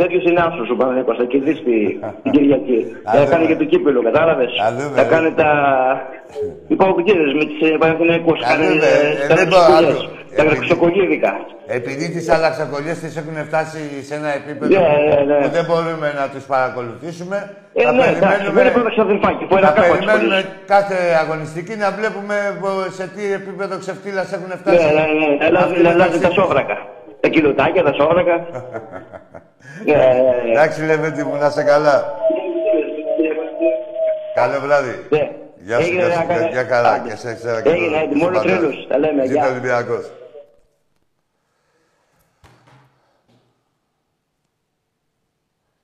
τέτοιος είναι άσος ο Παναγικός, θα κερδίσει τη- την Κυριακή. Α, Θα δούμε. κάνει και το κύπελο, κατάλαβες; Α, δούμε, Θα ε. κάνει τα... Οι παγκοκύρες με τις ε, Παναθηναϊκούς. Α, Κάνει δούμε, ε, ε, τα δεν μπορώ, γραψοκολλιές. άκου. Τα Επειδή- γραψοκολλίδικα. Επειδή τις αλλαξακολλιές τις έχουν φτάσει σε ένα επίπεδο Ναι, ναι, ναι. που δεν μπορούμε να τους παρακολουθήσουμε, Ε, θα ναι, εντάξει, δεν είναι πρώτα ξαδελφάκι, που ένα θα κάπου περιμένουμε ασχολείς. κάθε αγωνιστική να βλέπουμε πο- σε τι επίπεδο ξεφτύλας έχουν Ναι, φτάσει. ναι, ναι. Αλλάζει- Αυτή είναι Αλλάζει τα τάξη. σόβρακα. Τα κιλοτάκια, τα σόβρακα. Ναι, ναι, ναι. Εντάξει, Λεβέντη μου, να σε καλά. Καλό βράδυ. Ναι. Γεια σου, Έγινε, γεια σου, να κάνω- γεια καλά Άντε. και σε ξέρα και Έγινε, τον- άντε, και στον μόνο πατέρα. τρέλους. Τα λέμε, Ζήτω γεια. Ολυμπιακός.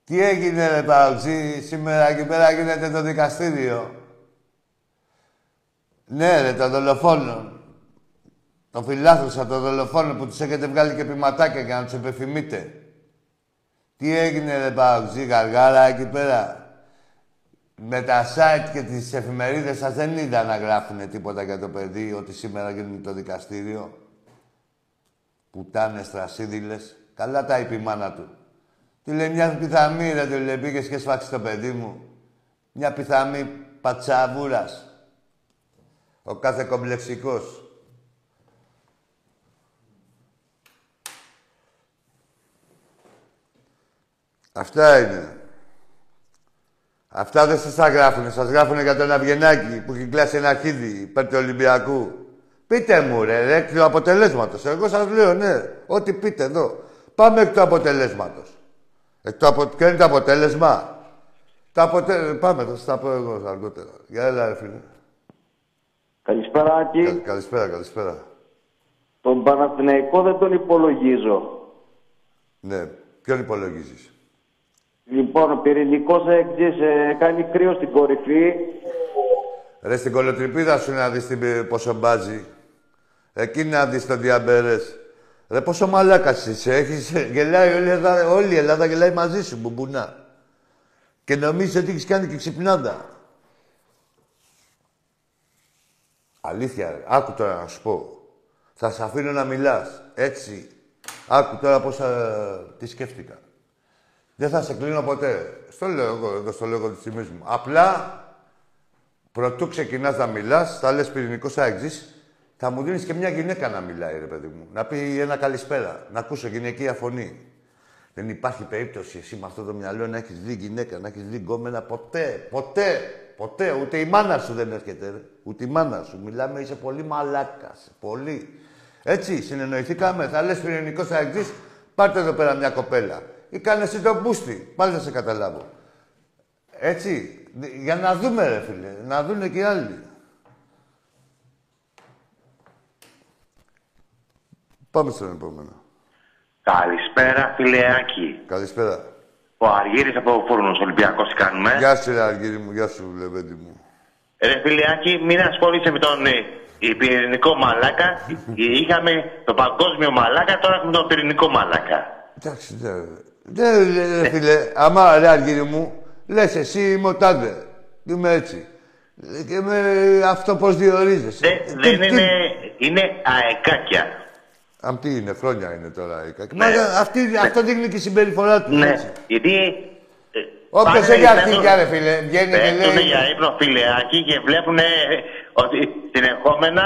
Τι έγινε ρε Παοξή, σήμερα εκεί πέρα γίνεται το δικαστήριο; Ναι ρε, των δολοφόνων. Των φιλάθλων των δολοφόνων που τους έχετε βγάλει και πηματάκια για να τους επεφημείτε. Τι έγινε ρε Παοξή, γαργάρα εκεί πέρα; Με τα site και τις εφημερίδες σας δεν είδα να γράφουν τίποτα για το παιδί, ότι σήμερα γίνεται το δικαστήριο. Πουτάνες, τρασίδηλες. Καλά τα είπε η μάνα του. Του λέει μια πιθαμή, ρε, του λέει, πήγες και σφάξεις το παιδί μου. Μια πιθαμή πατσαβούρας. Ο κάθε κομπλεξικός. Αυτά είναι. Αυτά δεν σας τα γράφουνε. Σας γράφουνε για τον Αυγενάκη που έχει κλάσει ένα αρχίδι υπέρ του Ολυμπιακού. Πείτε μου ρε, ρε, εκ του αποτελέσματος. Εγώ σας λέω, ναι, ό,τι πείτε εδώ. Πάμε εκ του αποτελέσματος. Εκ του απο... Ποιο είναι το αποτέλεσμα; Το αποτε... Πάμε, θα στα πω εγώ αργότερα. Για έλα, ρε φίλε. Καλησπέρα, Κα- Άκη. καλησπέρα, καλησπέρα. Τον Παναθηναϊκό δεν τον υπολογίζω. Ναι, ποιον υπολογίζεις; Λοιπόν, ο πυρηνικός έξι κάνει κρύο στην κορυφή. Ρε στην κολοτριπίδα σου να δεις την, πόσο μπάζει. Εκεί να δεις τον διαμπέρες. Ρε πόσο μαλάκας είσαι. Έχεις, γελάει όλη η, Ελλάδα, όλη η Ελλάδα γελάει μαζί σου, μπουμπούνα. Και νομίζεις ότι έχεις κάνει και ξυπνάντα. Αλήθεια, ρε. Άκου τώρα να σου πω. Θα σε αφήνω να μιλάς. Έτσι. Άκου τώρα πώς θα... τι σκέφτηκα. Δεν θα σε κλείνω ποτέ. Στο λέω εγώ, εδώ στο λόγο της τιμής μου. Απλά Προτού ξεκινάς να μιλάς, θα λες πυρηνικό άξι, θα μου δίνεις και μια γυναίκα να μιλάει, ρε παιδί μου. Να πει ένα καλησπέρα, να ακούσω γυναικεία φωνή. Δεν υπάρχει περίπτωση εσύ με αυτό το μυαλό να έχεις δει γυναίκα, να έχεις δει γκόμενα ποτέ, ποτέ, ποτέ. Ούτε η μάνα σου δεν έρχεται, ρε. Ούτε η μάνα σου. Μιλάμε, είσαι πολύ μαλάκα. Πολύ. Έτσι, συνεννοηθήκαμε. Θα λες πυρηνικός άξι, πάρτε εδώ πέρα μια κοπέλα. Ή κάνε εσύ τον μπούστι. Πάλι θα σε καταλάβω. Έτσι, για να δούμε ρε φίλε, να δούνε και οι άλλοι. Πάμε στον επόμενο. Καλησπέρα, φιλεάκι. Καλησπέρα. Ο Αργύρης από Φούρνος Ολυμπιακός τι κάνουμε; Γεια σου, ρε Αργύρι μου. Γεια σου, λεβέντι μου. Ρε φιλεάκι, μην ασχολείσαι με τον ε, πυρηνικό μαλάκα. Ε, Είχαμε το παγκόσμιο μαλάκα, τώρα έχουμε τον πυρηνικό μαλάκα. Εντάξει, ναι. Ναι, ρε φίλε, άμα ρε Αργύρι μου, λες εσύ είμαι ο τάδε. Είμαι έτσι. Και με αυτό πώς διορίζεσαι. Δεν, Τι- δεν τι- είναι, είναι αεκάκια. Αν τι είναι, χρόνια είναι τώρα η κακή. Ναι. Μα αυτή, αυτό δείχνει και η συμπεριφορά του. Ναι, έτσι. γιατί... ε, Όποιος πάνε, έχει πέφτουν- αρχίδια, ρε φίλε, βγαίνει και Πέφτουνε λέει... για ύπνο φιλεάκι και βλέπουν ότι συνεχόμενα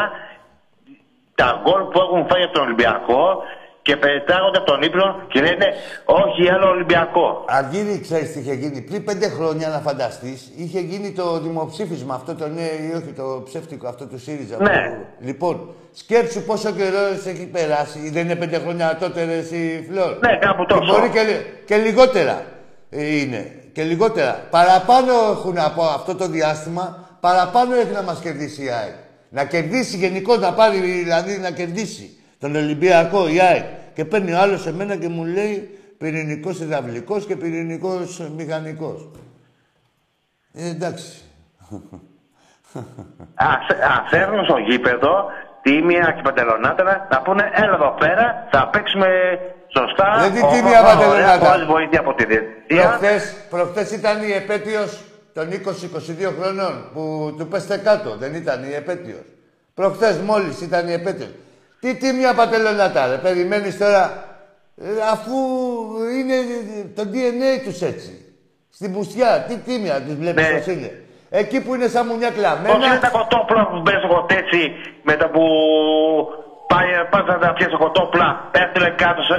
τα γκολ που έχουν φάει από τον Ολυμπιακό και πετάγονται από τον ύπνο και λένε όχι άλλο Ολυμπιακό. Αργύρι, ξέρεις τι είχε γίνει. Πριν πέντε χρόνια, να φανταστείς, είχε γίνει το δημοψήφισμα αυτό το ναι ή όχι, το ψεύτικο αυτό του ΣΥΡΙΖΑ. Ναι. που- Λοιπόν, σκέψου πόσο καιρό έχει περάσει. Δεν είναι πέντε χρόνια τότε, ρε, εσύ, Φλόρ. Ναι, κάπου Και τόσο. μπορεί και, λι- και λιγότερα ε, είναι. Και λιγότερα. Παραπάνω έχουν από αυτό το διάστημα, παραπάνω έχει να μας κερδίσει η ΑΕΚ. Να κερδίσει γενικώς, να πάρει, δηλαδή να κερδίσει τον Ολυμπιακό η ΑΕΚ. Και παίρνει ο άλλος εμένα και μου λέει πυρηνικός υδραυλικός και πυρηνικός μηχανικός. Ε, εντάξει. Α φέρνουν στο γήπεδο τίμια και παντελονάτερα να πούνε έλα εδώ πέρα, θα παίξουμε σωστά. Δεν τι όμορφα, τίμια ωραία, παντελονάτα. Χωρίς βοήθεια από τη διετησία. Προχθές, προχθές ήταν η επέτειος των 20-22 χρονών που του πέστε κάτω. Δεν ήταν η επέτειος. Προχθές μόλις ήταν η επέτειος. Τι τίμια πατελονάτα ρε. Περιμένεις τώρα ε, αφού είναι το DNA τους έτσι. Στην πουστιά. Τι τίμια τους βλέπεις Ναι. πώς είναι. Εκεί που είναι σαν μουνιά Πώς είναι κλαμμένα. τα κοτόπουλα που μπες στο κοτέτσι με το που πάει, πας να τα πιέσεις το κοτόπουλα, πέφτουνε κάτω σε...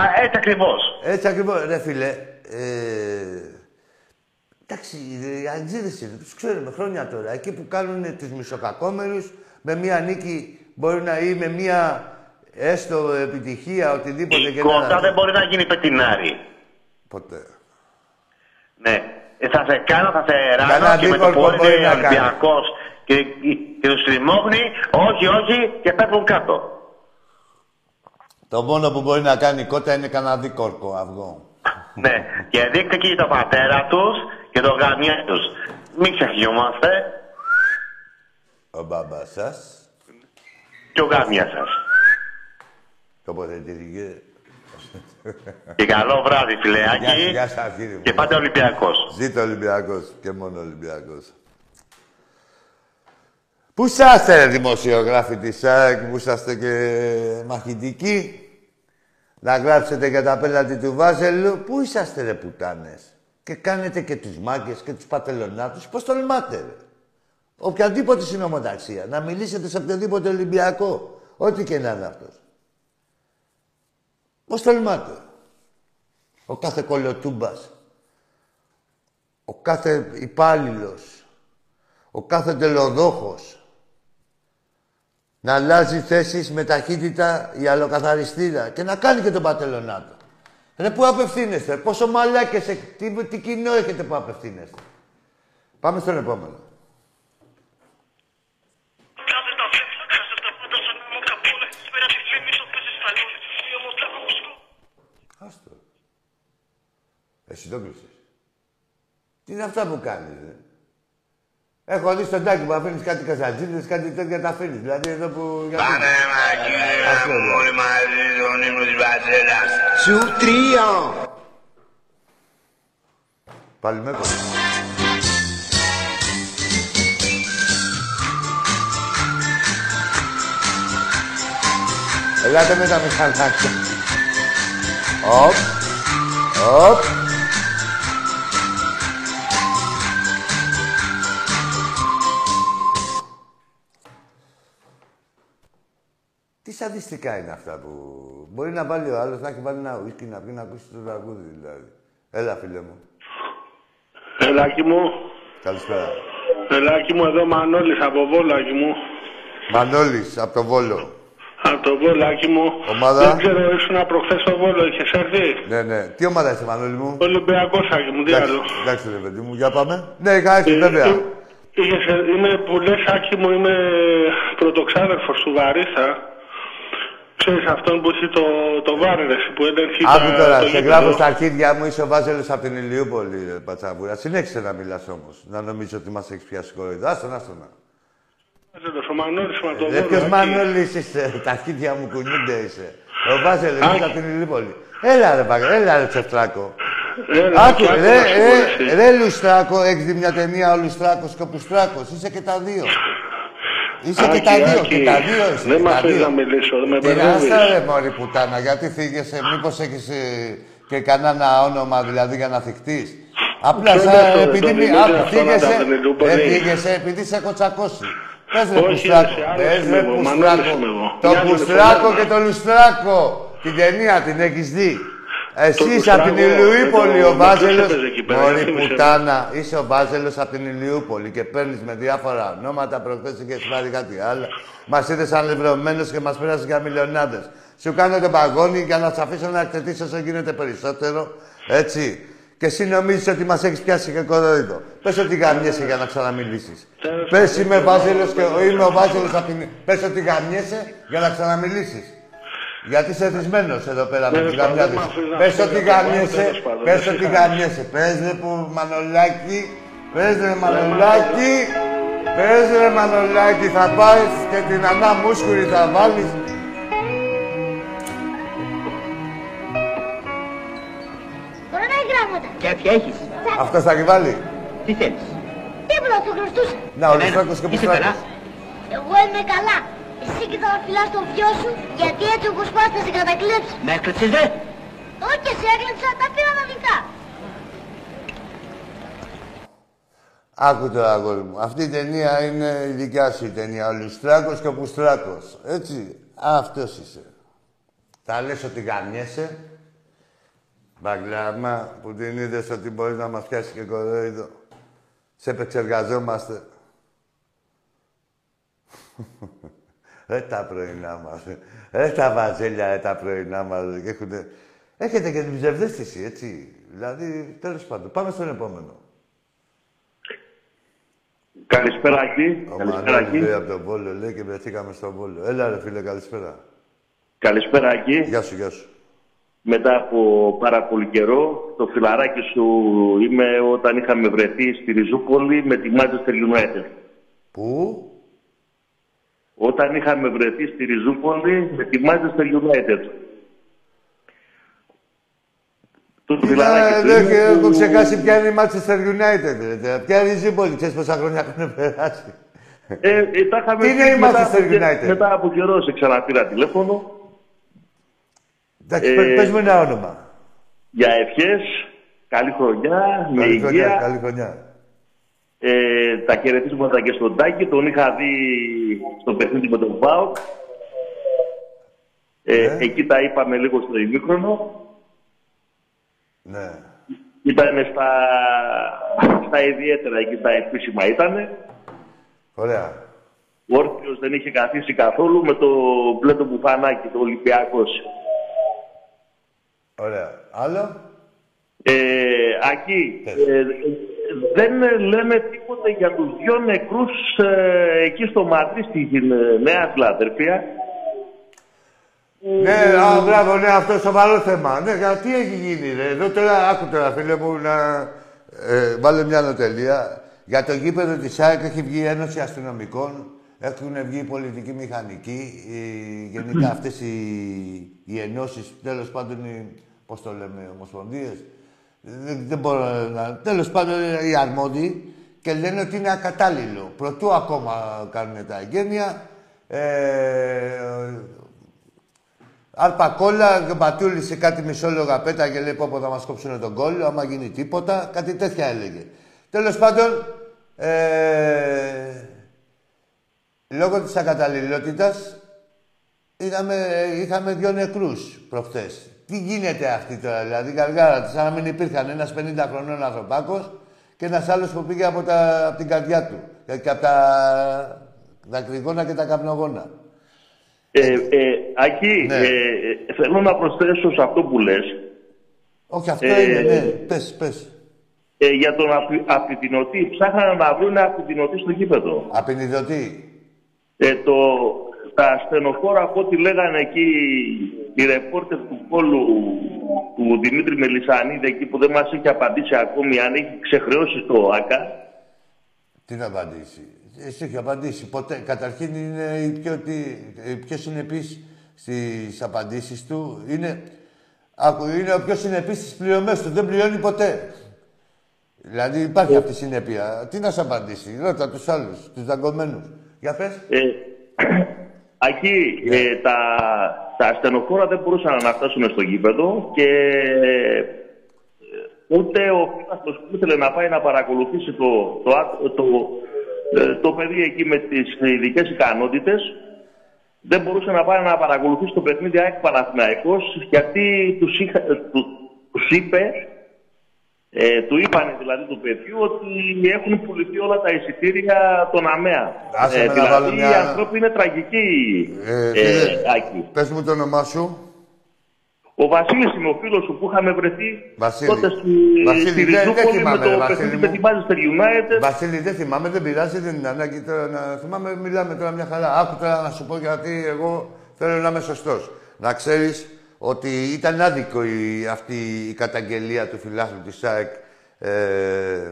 Α, έτσι ακριβώς. Έτσι ακριβώς, ρε φίλε. Ε, εντάξει, οι Αγγλίδες είναι, τους ξέρουμε χρόνια τώρα. Εκεί που κάνουν τους μισοκακόμερους, με μία νίκη μπορεί να ή με μία έστω επιτυχία, οτιδήποτε Η και κότα να... δεν μπορεί να γίνει πετινάρι. Ποτέ. Ναι. Ε, Θα σε κάνω, θα σε Κανένα ράνω και με το αντίκορπο πόδι μπορεί είναι να κάνει. Ολυμπιακός και, και τους τριμώχνει, όχι, όχι, και πέφτουν κάτω. Το μόνο που μπορεί να κάνει η κότα είναι κανένα δίκορκο αυγό. ναι. Και δείξτε και το πατέρα τους και το γαμιά τους. Μην ξεχνιόμαστε Ο μπαμπάς σας, και ο γαμιά σας. τοποθετήθηκε. Και καλό βράδυ, Γεια, φιλεάκι. γεια σας, κύριε μου. Και πάτε Ολυμπιακός. Ζήτω Ολυμπιακός και μόνο Ολυμπιακός. Πού είσαστε ρε δημοσιογράφοι της ΣΑΕΚ, που είσαστε και μαχητικοί; Να γράψετε για τα πέναντι του Βάζελου. Πού είσαστε ρε πουτάνες; Και κάνετε και τους μάγκες και τους πατελονάτους. Πώς τολμάτε ρε; Οποιαδήποτε συνομοταξία. Να μιλήσετε σε οποιοδήποτε Ολυμπιακό. Ό,τι και να είναι αυτός. Πώς τολμάτε. Ο κάθε κολοτούμπας ο κάθε υπάλληλος, ο κάθε τελοδόχος να αλλάζει θέσεις με ταχύτητα η αλλοκαθαριστήρα και να κάνει και τον πατελονάτο. Ρε, πού απευθύνεστε, πόσο μαλάκες, ε, τι, τι κοινό έχετε που απευθύνεστε; Πάμε στον επόμενο. Εσύ το κλείσες. Τι είναι αυτά που κάνεις, ρε. Έχω δει στον τάκι που αφήνεις κάτι καζατζίδες, κάτι τέτοια τα αφήνεις. Δηλαδή εδώ που... γιατί- Πάμε μακριά Αυτό, ρε. όλοι μαζί τον ύμνο της Βαζέλας. Σου τρία. Πάλι με έπαιρνε. Ελάτε με τα μηχανάκια. Οπ. Οπ. Τι σαντιστικά είναι αυτά που... Μπορεί να βάλει ο άλλος, να έχει βάλει ένα ουίσκι να πει να ακούσει το τραγούδι δηλαδή. Έλα φίλε μου. Ελάκι μου, Καλησπέρα. ελάκι μου, εδώ Μανώλης από Βόλακι μου. Μανώλης, από το Βόλο. Από το Βόλακι μου. Ομάδα; Δεν ξέρω, ήσουν προχθές στο Βόλο, είχες έρθει; Ναι, ναι. Τι ομάδα είσαι, Μανώλη μου; Ολυμπιακός, Άκη μου, τι άλλο. Εντάξει, εντάξει, ρε παιδί μου, για πάμε. Ναι, είχα έρθει, Ε, βέβαια. ε, είχες- είμαι που λες, Άκη μου, είμαι πρωτοξάδερφος του Βαρύθα. Ξέρεις αυτόν που έχει το, το βάρερες που έλεγχε Άκου τα- τώρα, το σε γήπεδο. γράφω στα αρχίδια μου, είσαι ο Βάζελος από την Ηλιούπολη, ρε Πατσαβούρα. Συνέχισε να μιλάς όμως, να νομίζω ότι μας έχεις πιάσει κοροϊδό. Άστον, άστον. Βάζελος, Ο Μανώλης με το Ρε Βόλο, ποιος εκεί. Μανώλης είσαι, τα αρχίδια μου κουνιούνται είσαι. Ο Βάζελος Άκη. είσαι από την Ηλιούπολη. Έλα ρε, παγ- έλα ρε τσεφτράκο. Έλα, Άκου, άκου, ρε, να σου πω ρε, εσύ. ρε Λουστράκο, έχεις δει μια ταινία ο Λουστράκος και ο Πουστράκος. Είσαι και τα δύο. Είσαι και Άκη, τα δύο, Άκη, και τα δύο είσαι. Δεν και με τα αφήνεις δύο. να μιλήσω, δεν με Τι μπερδεύεις. άστα ρε μωρή πουτάνα, γιατί θίγεσαι, μήπως έχεις ε, και κανένα όνομα δηλαδή για να θυχτείς. Απλά Ποιο σαν είναι αυτό, ρε, επειδή το μη, Δημήτρη άκου, αυτό να θίγεσαι, τα Βενελούπολη. ε, θίγεσαι επειδή σε έχω τσακώσει. Πες ρε Όχι, Πουστράκο, ρε, σε άλλος πες είμαι ρε εγώ, Μανώλης Πουστράκο. είμαι εγώ. Το Μοιάζει με Πουστράκο φωνάρα. και το Λουστράκο. Την ταινία την έχεις δει. Εσύ είσαι από την Πουστράκο, Ηλιούπολη, με το- ο με Βάζελος. ποιος έπαιζε εκεί πέρα, Μωρή γιατί με σε- πουτάνα, είσαι ο Βάζελος από την Ηλιούπολη και παίρνεις με διάφορα ονόματα. Προχθές είχες πάρει κάτι άλλο. Μας είδες ανεβρωμένος και μας πέρασες για μιλιονάδες. Σου κάνω το παγόνι για να σε αφήσω να εκτεθείς όσο γίνεται περισσότερο. Έτσι. Και εσύ νομίζεις ότι μας έχεις πιάσει και κοροϊδό. Πες ότι γαμιέσαι για να ξαναμιλήσεις. Τέλος Πες πάντων, είμαι δεν Βάζελος και μπορώ, είμαι ο Βάζελος από την... Πες ότι γαμιέσαι για να ξαναμιλήσεις. Γιατί είσαι θυσμένος εδώ πέρα με Τέλος τις πάντων, γαμιάδες. δεν μ' αφήνεις να Πες φύγω ότι από το πάνω, γαμιέσαι, τέλος πάντων, πες δεν ότι σε γαμιέσαι. Πες ρε που Μανολάκι, πες ρε Μανολάκι, πες ρε Μανολάκι, θα πάει και την ανά μουσκουρη θα βάλεις. Μπορώ να έχει γράμματα. Και ποια έχεις. Αυτό θα τη βάλει. Τι θέλεις; Τίποτα, το χρωστούσα. Να, ο Εμένα. Λουστράκος και ο Είσαι Πουστράκος. καλά; Εγώ είμαι καλά. Εσύ και θα φυλάς τον γιο σου, γιατί έτσι όπως πας θα σε κατακλέψει. Με έκλεψες ρε. Όχι και σε έκλεψα, τα πήρα τα δικά. Άκου τώρα, αγόρι μου. Αυτή η ταινία είναι η δικιά σου η ταινία. Ο Λουστράκος και ο Πουστράκος. Έτσι. Αυτός είσαι. Θα λες ότι γαμιέσαι; Μπαγκλάμα που την είδες ότι μπορείς να μας πιάσεις και κορόιδο. Σε επεξεργαζόμαστε. Ρε τα πρωινά μας. Ρε τα βαζέλια, ρε τα πρωινά μας. ρε, και έχουνε- Έχετε και την ψευδέστηση, έτσι. Δηλαδή, τέλος πάντων. Πάμε στον επόμενο. Καλησπέρα, Άκη. Ο Καλησπέρα, Μανώλης λέει Άκη. από τον Βόλο, λέει και βρεθήκαμε στον Βόλο. Έλα ρε φίλε, καλησπέρα. Καλησπέρα, Άκη. Γεια σου, γεια σου. Μετά από πάρα πολύ καιρό, το φιλαράκι σου είμαι όταν είχαμε βρεθεί στη Ριζούπολη με τη Manchester United. Πού; Όταν είχαμε βρεθεί στη Ριζούπολη με τη Manchester United. Το Ε, φιλαράκι σου δεν είναι έχω που- ξεχάσει ποια είναι η Manchester United. ρε, τε. Ποια είναι η Ζήπολη, ξέρεις πόσα χρόνια έχουν περάσει. Ε, ε, τα είχαμε Τι είναι πει η μετά Manchester από και- United? Μετά από καιρό σε ξαναπήρα τηλέφωνο Εντάξει, Ε, πες- πες μου ένα όνομα. για ευχές, καλή χρονιά, με Καλή χρονιά, υγεία. καλή χρονιά. Ε, τα χαιρετίσματα και στον Τάκη, τον είχα δει στο παιχνίδι με τον ΠΑΟΚ. Ε, Ναι. Εκεί τα είπαμε λίγο στο ημίχρονο. Ναι. Ήταν στα, στα ιδιαίτερα, εκεί τα επίσημα ήταν. Ωραία. Ο Όρθιος δεν είχε καθίσει καθόλου με το μπλε το μπουφανάκι, το Ολυμπιακός. Ωραία. Άλλο; Ε, Ακή, ε, δεν λένε τίποτα για τους δυο νεκρούς ε, εκεί στο Μαδρί, στην ε, Νέα Φιλαδελφία. Ναι, α, μπράβο, ναι, αυτό σοβαρό θέμα. Ναι, για τι έχει γίνει, ρε. Εδώ τώρα, άκου τώρα, φίλε μου, να ε, βάλω μια νοτελεία. Για το γήπεδο της ΑΕΚ έχει βγει η Ένωση Αστυνομικών, έχουν βγει οι πολιτικοί μηχανικοί, οι, γενικά αυτές οι, οι ενώσεις, τέλος πάντων, οι, πώς το λέμε, ομοσπονδίες. Δεν, δεν μπορώ να... Τέλος πάντων, οι αρμόδιοι και λένε ότι είναι ακατάλληλο. Προτού ακόμα κάνουν τα εγγένεια, ε, Άρπα κόλλα, και ο Πατούλης σε κάτι μισόλογα πέτα και λέει πω πω θα μας κόψουν τον κόλλο, άμα γίνει τίποτα. Κάτι τέτοια έλεγε. Τέλος πάντων, ε, λόγω της ακαταλληλότητας είχαμε, είχαμε δύο νεκρούς προχτές. Τι γίνεται αυτή τώρα, δηλαδή γαργάρα της, σαν να μην υπήρχαν ένας 50 χρονών ανθρωπάκος και ένας άλλος που πήγε από, τα, από την καρδιά του και, και από τα δακρυγόνα και τα καπνογόνα. Ε, ε, Ακή, Ναι. ε, ε, θέλω να προσθέσω σε αυτό που λες. Όχι, αυτό Ε, είναι, ναι. Πες, πες. Ε, για τον απει, απειτηνωτή, ψάχνανε να βρουν απειτηνωτή στο γήπεδο. Απεινιδωτή. Ε, το, τα στενοφόρα από ό,τι λέγανε εκεί οι ρεπόρτερ του κόλου του Δημήτρη Μελισανίδη εκεί που δεν μας έχει απαντήσει ακόμη αν έχει ξεχρεώσει το ΆΚΑ. Τι να απαντήσει; Εσύ έχει απαντήσει. Ποτέ. Καταρχήν είναι η πιο, τι, η πιο συνεπής στις απαντήσεις του. Είναι, άκου, είναι ο πιο συνεπής στις πληρωμές του. Δεν πληρώνει ποτέ. Δηλαδή υπάρχει αυτή η συνέπεια. Τι να σου απαντήσει; Ρώτα τους άλλους, τους δαγκωμένους. Για πες. Ε, Ακεί, ε, τα, τα ασθενοφόρα δεν μπορούσαν να φτάσουν στο γήπεδο και ε, ούτε ο φίλος που ήθελε να πάει να παρακολουθήσει το, το, ά- το, ε, το παιδί εκεί με τις ειδικές ικανότητες δεν μπορούσε να πάει να παρακολουθήσει το παιχνίδι ΑΕΚ Παναθηναϊκός γιατί τους, είχα, ε, τους, τους είπε ε, του είπαν δηλαδή του παιδιού ότι έχουν πουληθεί όλα τα εισιτήρια των ΑΜΕΑ. Άσε με να δηλαδή βάλω μια- οι άνθρωποι είναι τραγικοί, Ε, ε, φίλε, Άκη. πες μου το όνομά σου. Ο Βασίλης είναι ο φίλος σου που είχαμε βρεθεί Βασίλη. τότε στη, Βασίλη, στη δεν- δεν Ριζούπολη με θυμάμαι, το ρε, Βασίλη παιχνίδι μου. με την Manchester United. Βασίλη, δεν θυμάμαι, δεν πειράζει, δεν είναι ανάγκη τώρα να θυμάμαι. Μιλάμε τώρα μια χαρά. Άκου τώρα να σου πω γιατί εγώ θέλω να είμαι σωστός. Να ξέρεις ότι ήταν άδικο η, αυτή η καταγγελία του φιλάθλου της ΣΑΕΚ. Ε,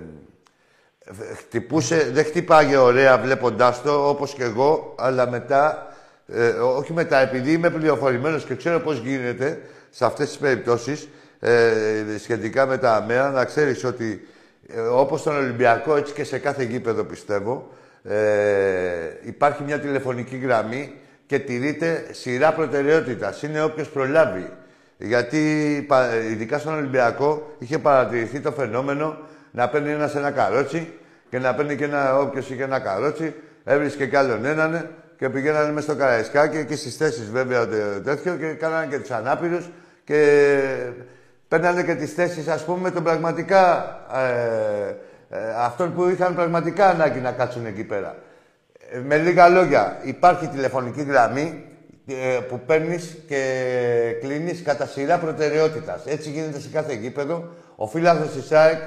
χτυπούσε, δεν χτυπάγε ωραία βλέποντάς το όπως και εγώ, αλλά μετά, ε, όχι μετά, επειδή είμαι πληροφορημένος και ξέρω πώς γίνεται σε αυτές τις περιπτώσεις ε, σχετικά με τα ΑΜΕΑ, να ξέρεις ότι ε, όπως στον Ολυμπιακό, έτσι και σε κάθε γήπεδο πιστεύω, ε, υπάρχει μια τηλεφωνική γραμμή και τηρείται σειρά προτεραιότητας. Είναι όποιος προλάβει. Γιατί πα- ειδικά στον Ολυμπιακό είχε παρατηρηθεί το φαινόμενο να παίρνει ένα ένα καρότσι και να παίρνει και ένα όποιος είχε ένα καρότσι, έβρισκε κι άλλον έναν και πηγαίνανε μέσα στο Καραϊσκάκι εκεί στις θέσεις βέβαια τε- τέτοιο και κάνανε και τους ανάπηρους και παίρνανε και τις θέσεις, ας πούμε, των πραγματικά. Ε, ε, αυτών που είχαν πραγματικά ανάγκη να κάτσουν εκεί πέρα. Ε, με λίγα λόγια, υπάρχει τηλεφωνική γραμμή ε, που παίρνεις και κλείνεις κατά σειρά προτεραιότητας. Έτσι γίνεται σε κάθε γήπεδο. Ο φίλαθρος της ΣΑΕΚ,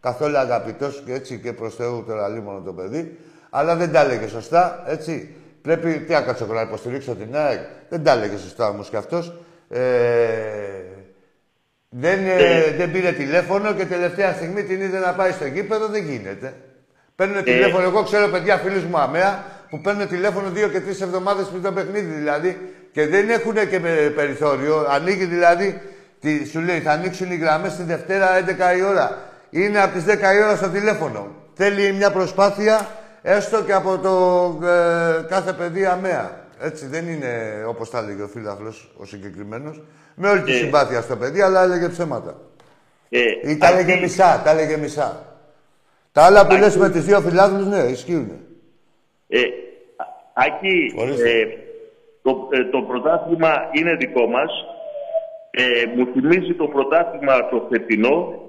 καθόλου αγαπητός και έτσι και προς Θεού τώρα λίμωνο το παιδί, αλλά δεν τα έλεγε σωστά, έτσι. Πρέπει, τι να κάτσω να υποστηρίξω την ΑΕΚ; Δεν τα έλεγε σωστά όμως κι αυτός. Ε, δεν, ε, δεν πήρε τηλέφωνο και τελευταία στιγμή την είδε να πάει στο γήπεδο, δεν γίνεται. Παίρνουν τηλέφωνο, εγώ ξέρω παιδιά φίλους μου αμαία που παίρνουν τηλέφωνο δύο και τρεις εβδομάδες πριν το παιχνίδι δηλαδή και δεν έχουν και με- περιθώριο. Ανοίγει δηλαδή, τι, σου λέει θα ανοίξουν οι γραμμές τη Δευτέρα 11 η ώρα. Είναι από τις 10 η ώρα στο τηλέφωνο. Θέλει μια προσπάθεια έστω και από το ε, κάθε παιδί αμαία. Έτσι δεν είναι όπως τα έλεγε ο φίλαθλος ο συγκεκριμένος. Με όλη τη Ε. συμπάθεια στο παιδί, αλλά έλεγε ψέματα. Ε, Ή τα έλεγε Άκη, μισά, τα έλεγε μισά. Τα άλλα που Άκη. λες με τις δύο φιλάθλους, ναι, ισχύουν. Ε, Άκη, Ορίστε. ε, το, ε, το πρωτάθλημα είναι δικό μας. Ε, μου θυμίζει το πρωτάθλημα το φετινό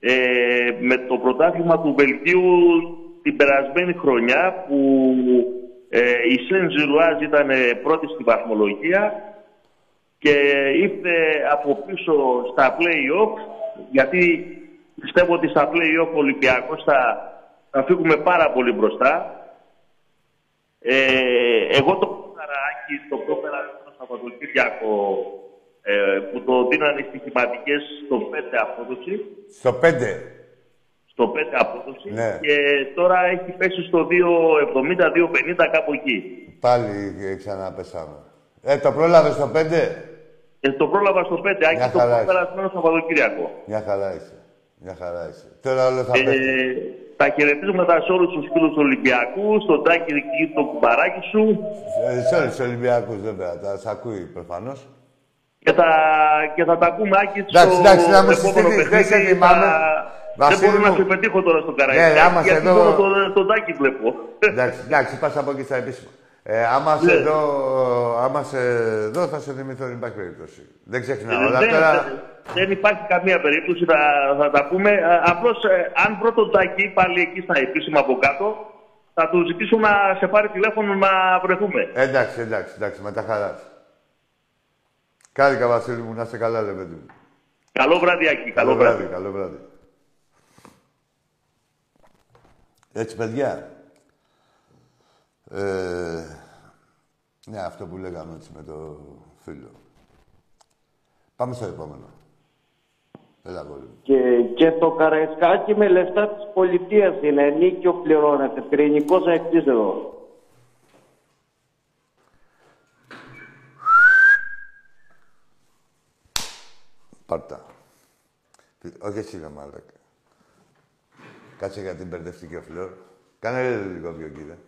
ε, με το πρωτάθλημα του Βελγίου την περασμένη χρονιά που ε, η Σεν Ζιλουάζ ήταν ε, πρώτη στη βαθμολογία και ήρθε από πίσω στα play-off γιατί πιστεύω ότι στα play-off ο Ολυμπιακός θα, θα φύγουμε πάρα πολύ μπροστά. Ε, εγώ το Καραάκι το πρόφερα το Σαββατοκύριακο ε, που το δίνανε στοιχηματικές στο 5 απόδοση, Στο 5. στο 5 απόδοση Ναι. και τώρα έχει πέσει στο 2,70-2,50 κάπου εκεί. Πάλι ε, ξανά πέσαμε. Ε, το πρόλαβες στο 5. Ε, το πρόλαβα στο 5, Μια Άκη, το χαρά προπερασμένο Σαββατοκύριακο. Μια χαρά είσαι. Μια χαρά είσαι. Τώρα όλο θα Ε, πέφτει. τα χαιρετίσματα σε όλους τους φίλους του Ολυμπιακού, στον Τάκη εκεί το κουμπαράκι σου Ε, Σε όλους τους Ολυμπιακούς βέβαια, τα σ' ακούει προφανώς. και θα, και θα τα πούμε Άκη στο Εντάξει, εντάξει, να μου επόμενο συστηθείς, παιχνίδι. δεν σε θυμάμαι. Θα- Βασίλη Δεν μπορώ να μου. σε πετύχω τώρα στον Ναι, Καραϊσκάκι, άμα σε γιατί δω- μόνο τον, τον Τάκη βλέπω. εντάξει, εντάξει, πας από εκεί στα επίσημα. Ε, άμα, σε Ναι. δω, άμα σε δω, θα σε θυμηθώ, δεν υπάρχει περίπτωση. Δεν ξεχνάω. Ε, Αλλά δεν, τώρα... δεν υπάρχει καμία περίπτωση, θα, θα τα πούμε. Απλώς, αν βρω τον Τάκη πάλι εκεί στα επίσημα από κάτω, θα του ζητήσω να σε πάρει τηλέφωνο να βρεθούμε. Εντάξει, εντάξει, εντάξει, με τα χαράς. Κάρικα, Βασίλη μου, να είστε καλά, ρε παιδί μου. Καλό βράδυ, Άκη. Καλό βράδυ, καλό βράδυ. Έτσι, παιδιά. Ε, Ναι, αυτό που λέγαμε έτσι με το φίλο. Πάμε στο επόμενο. Έλα, αγόρι μου. Και, και το Καραϊσκάκι με λεφτά της πολιτείας είναι, ενίκιο πληρώνεται, πυρηνικός αεκτής εδώ. Πάρτα. Όχι εσύ, ρε μάλακα. Κάτσε γιατί μπερδευτήκε ο Φλόρ. Κάνε λίγο πιο κύριε.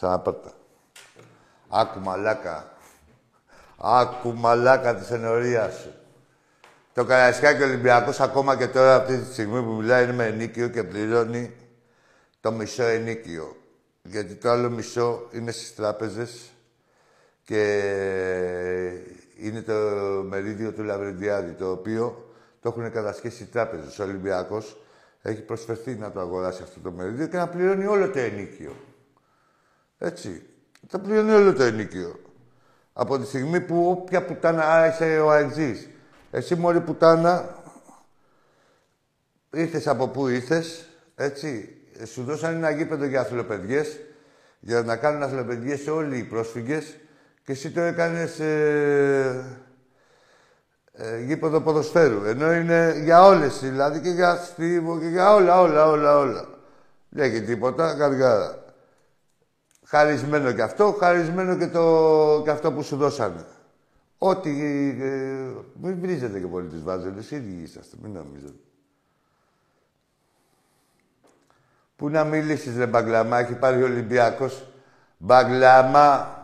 Ξαναπάρτα. Άκου μαλάκα. Άκου μαλάκα της ενορίας σου. Το Καραϊσκάκι Ολυμπιακός ακόμα και τώρα αυτή τη στιγμή που μιλάει είναι με ενίκιο και πληρώνει το μισό ενίκιο. Γιατί το άλλο μισό είναι στις τράπεζες και είναι το μερίδιο του Λαβρεντιάδη, το οποίο το έχουν κατασχέσει οι τράπεζες. Ο Ολυμπιακός έχει προσφερθεί να το αγοράσει αυτό το μερίδιο και να πληρώνει όλο το ενίκιο. Έτσι. Θα πληρώνει όλο το ενίκιο. Από τη στιγμή που όποια πουτάνα α, είσαι ο αεξής. Εσύ μόλι πουτάνα, ήρθες από πού ήρθες, έτσι. Σου δώσαν ένα γήπεδο για αθλοπαιδιές, για να κάνουν αθλοπαιδιές όλοι οι πρόσφυγες και εσύ το έκανες ε, ε, γήπεδο ποδοσφαίρου. Ενώ είναι για όλες, δηλαδή και για στίβο και για όλα, όλα, όλα, όλα. Δεν έχει τίποτα, καργάρα. Χαρισμένο και αυτό, χαρισμένο και, το, και αυτό που σου δώσανε. Ό,τι... Ε, μην βρίζετε και πολύ τις βάζελες, οι ίδιοι είσαστε, μην νομίζετε. Πού να μιλήσεις, ρε Μπαγκλαμά, έχει πάρει ο Ολυμπιακός. Μπαγκλαμά,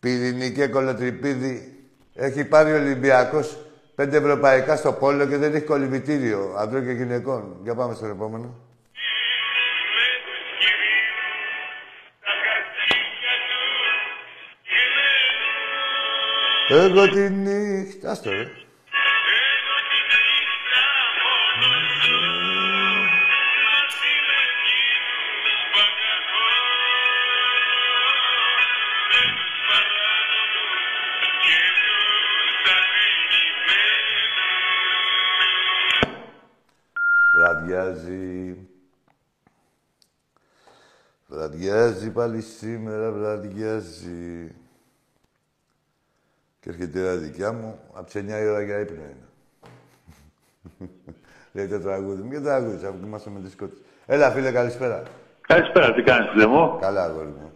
πυρηνική κολοτριπίδη, έχει πάρει ο Ολυμπιακός πέντε ευρωπαϊκά στο πόλο και δεν έχει κολυμπητήριο ανδρών και γυναικών. Για πάμε στο επόμενο. Εγώ τη νύχτα... Άστο, ρε. Βραδιάζει. Βραδιάζει πάλι σήμερα, βραδιάζει. Και έρχεται η ώρα δικιά μου, από τις 9 η ώρα για ύπνο είναι. Λέει το τραγούδι μου. Και τραγούδι, αφού είμαστε με τις κότες. Έλα, φίλε, καλησπέρα. Καλησπέρα, τι κάνεις, φίλε μου; Καλά, αγόρι μου.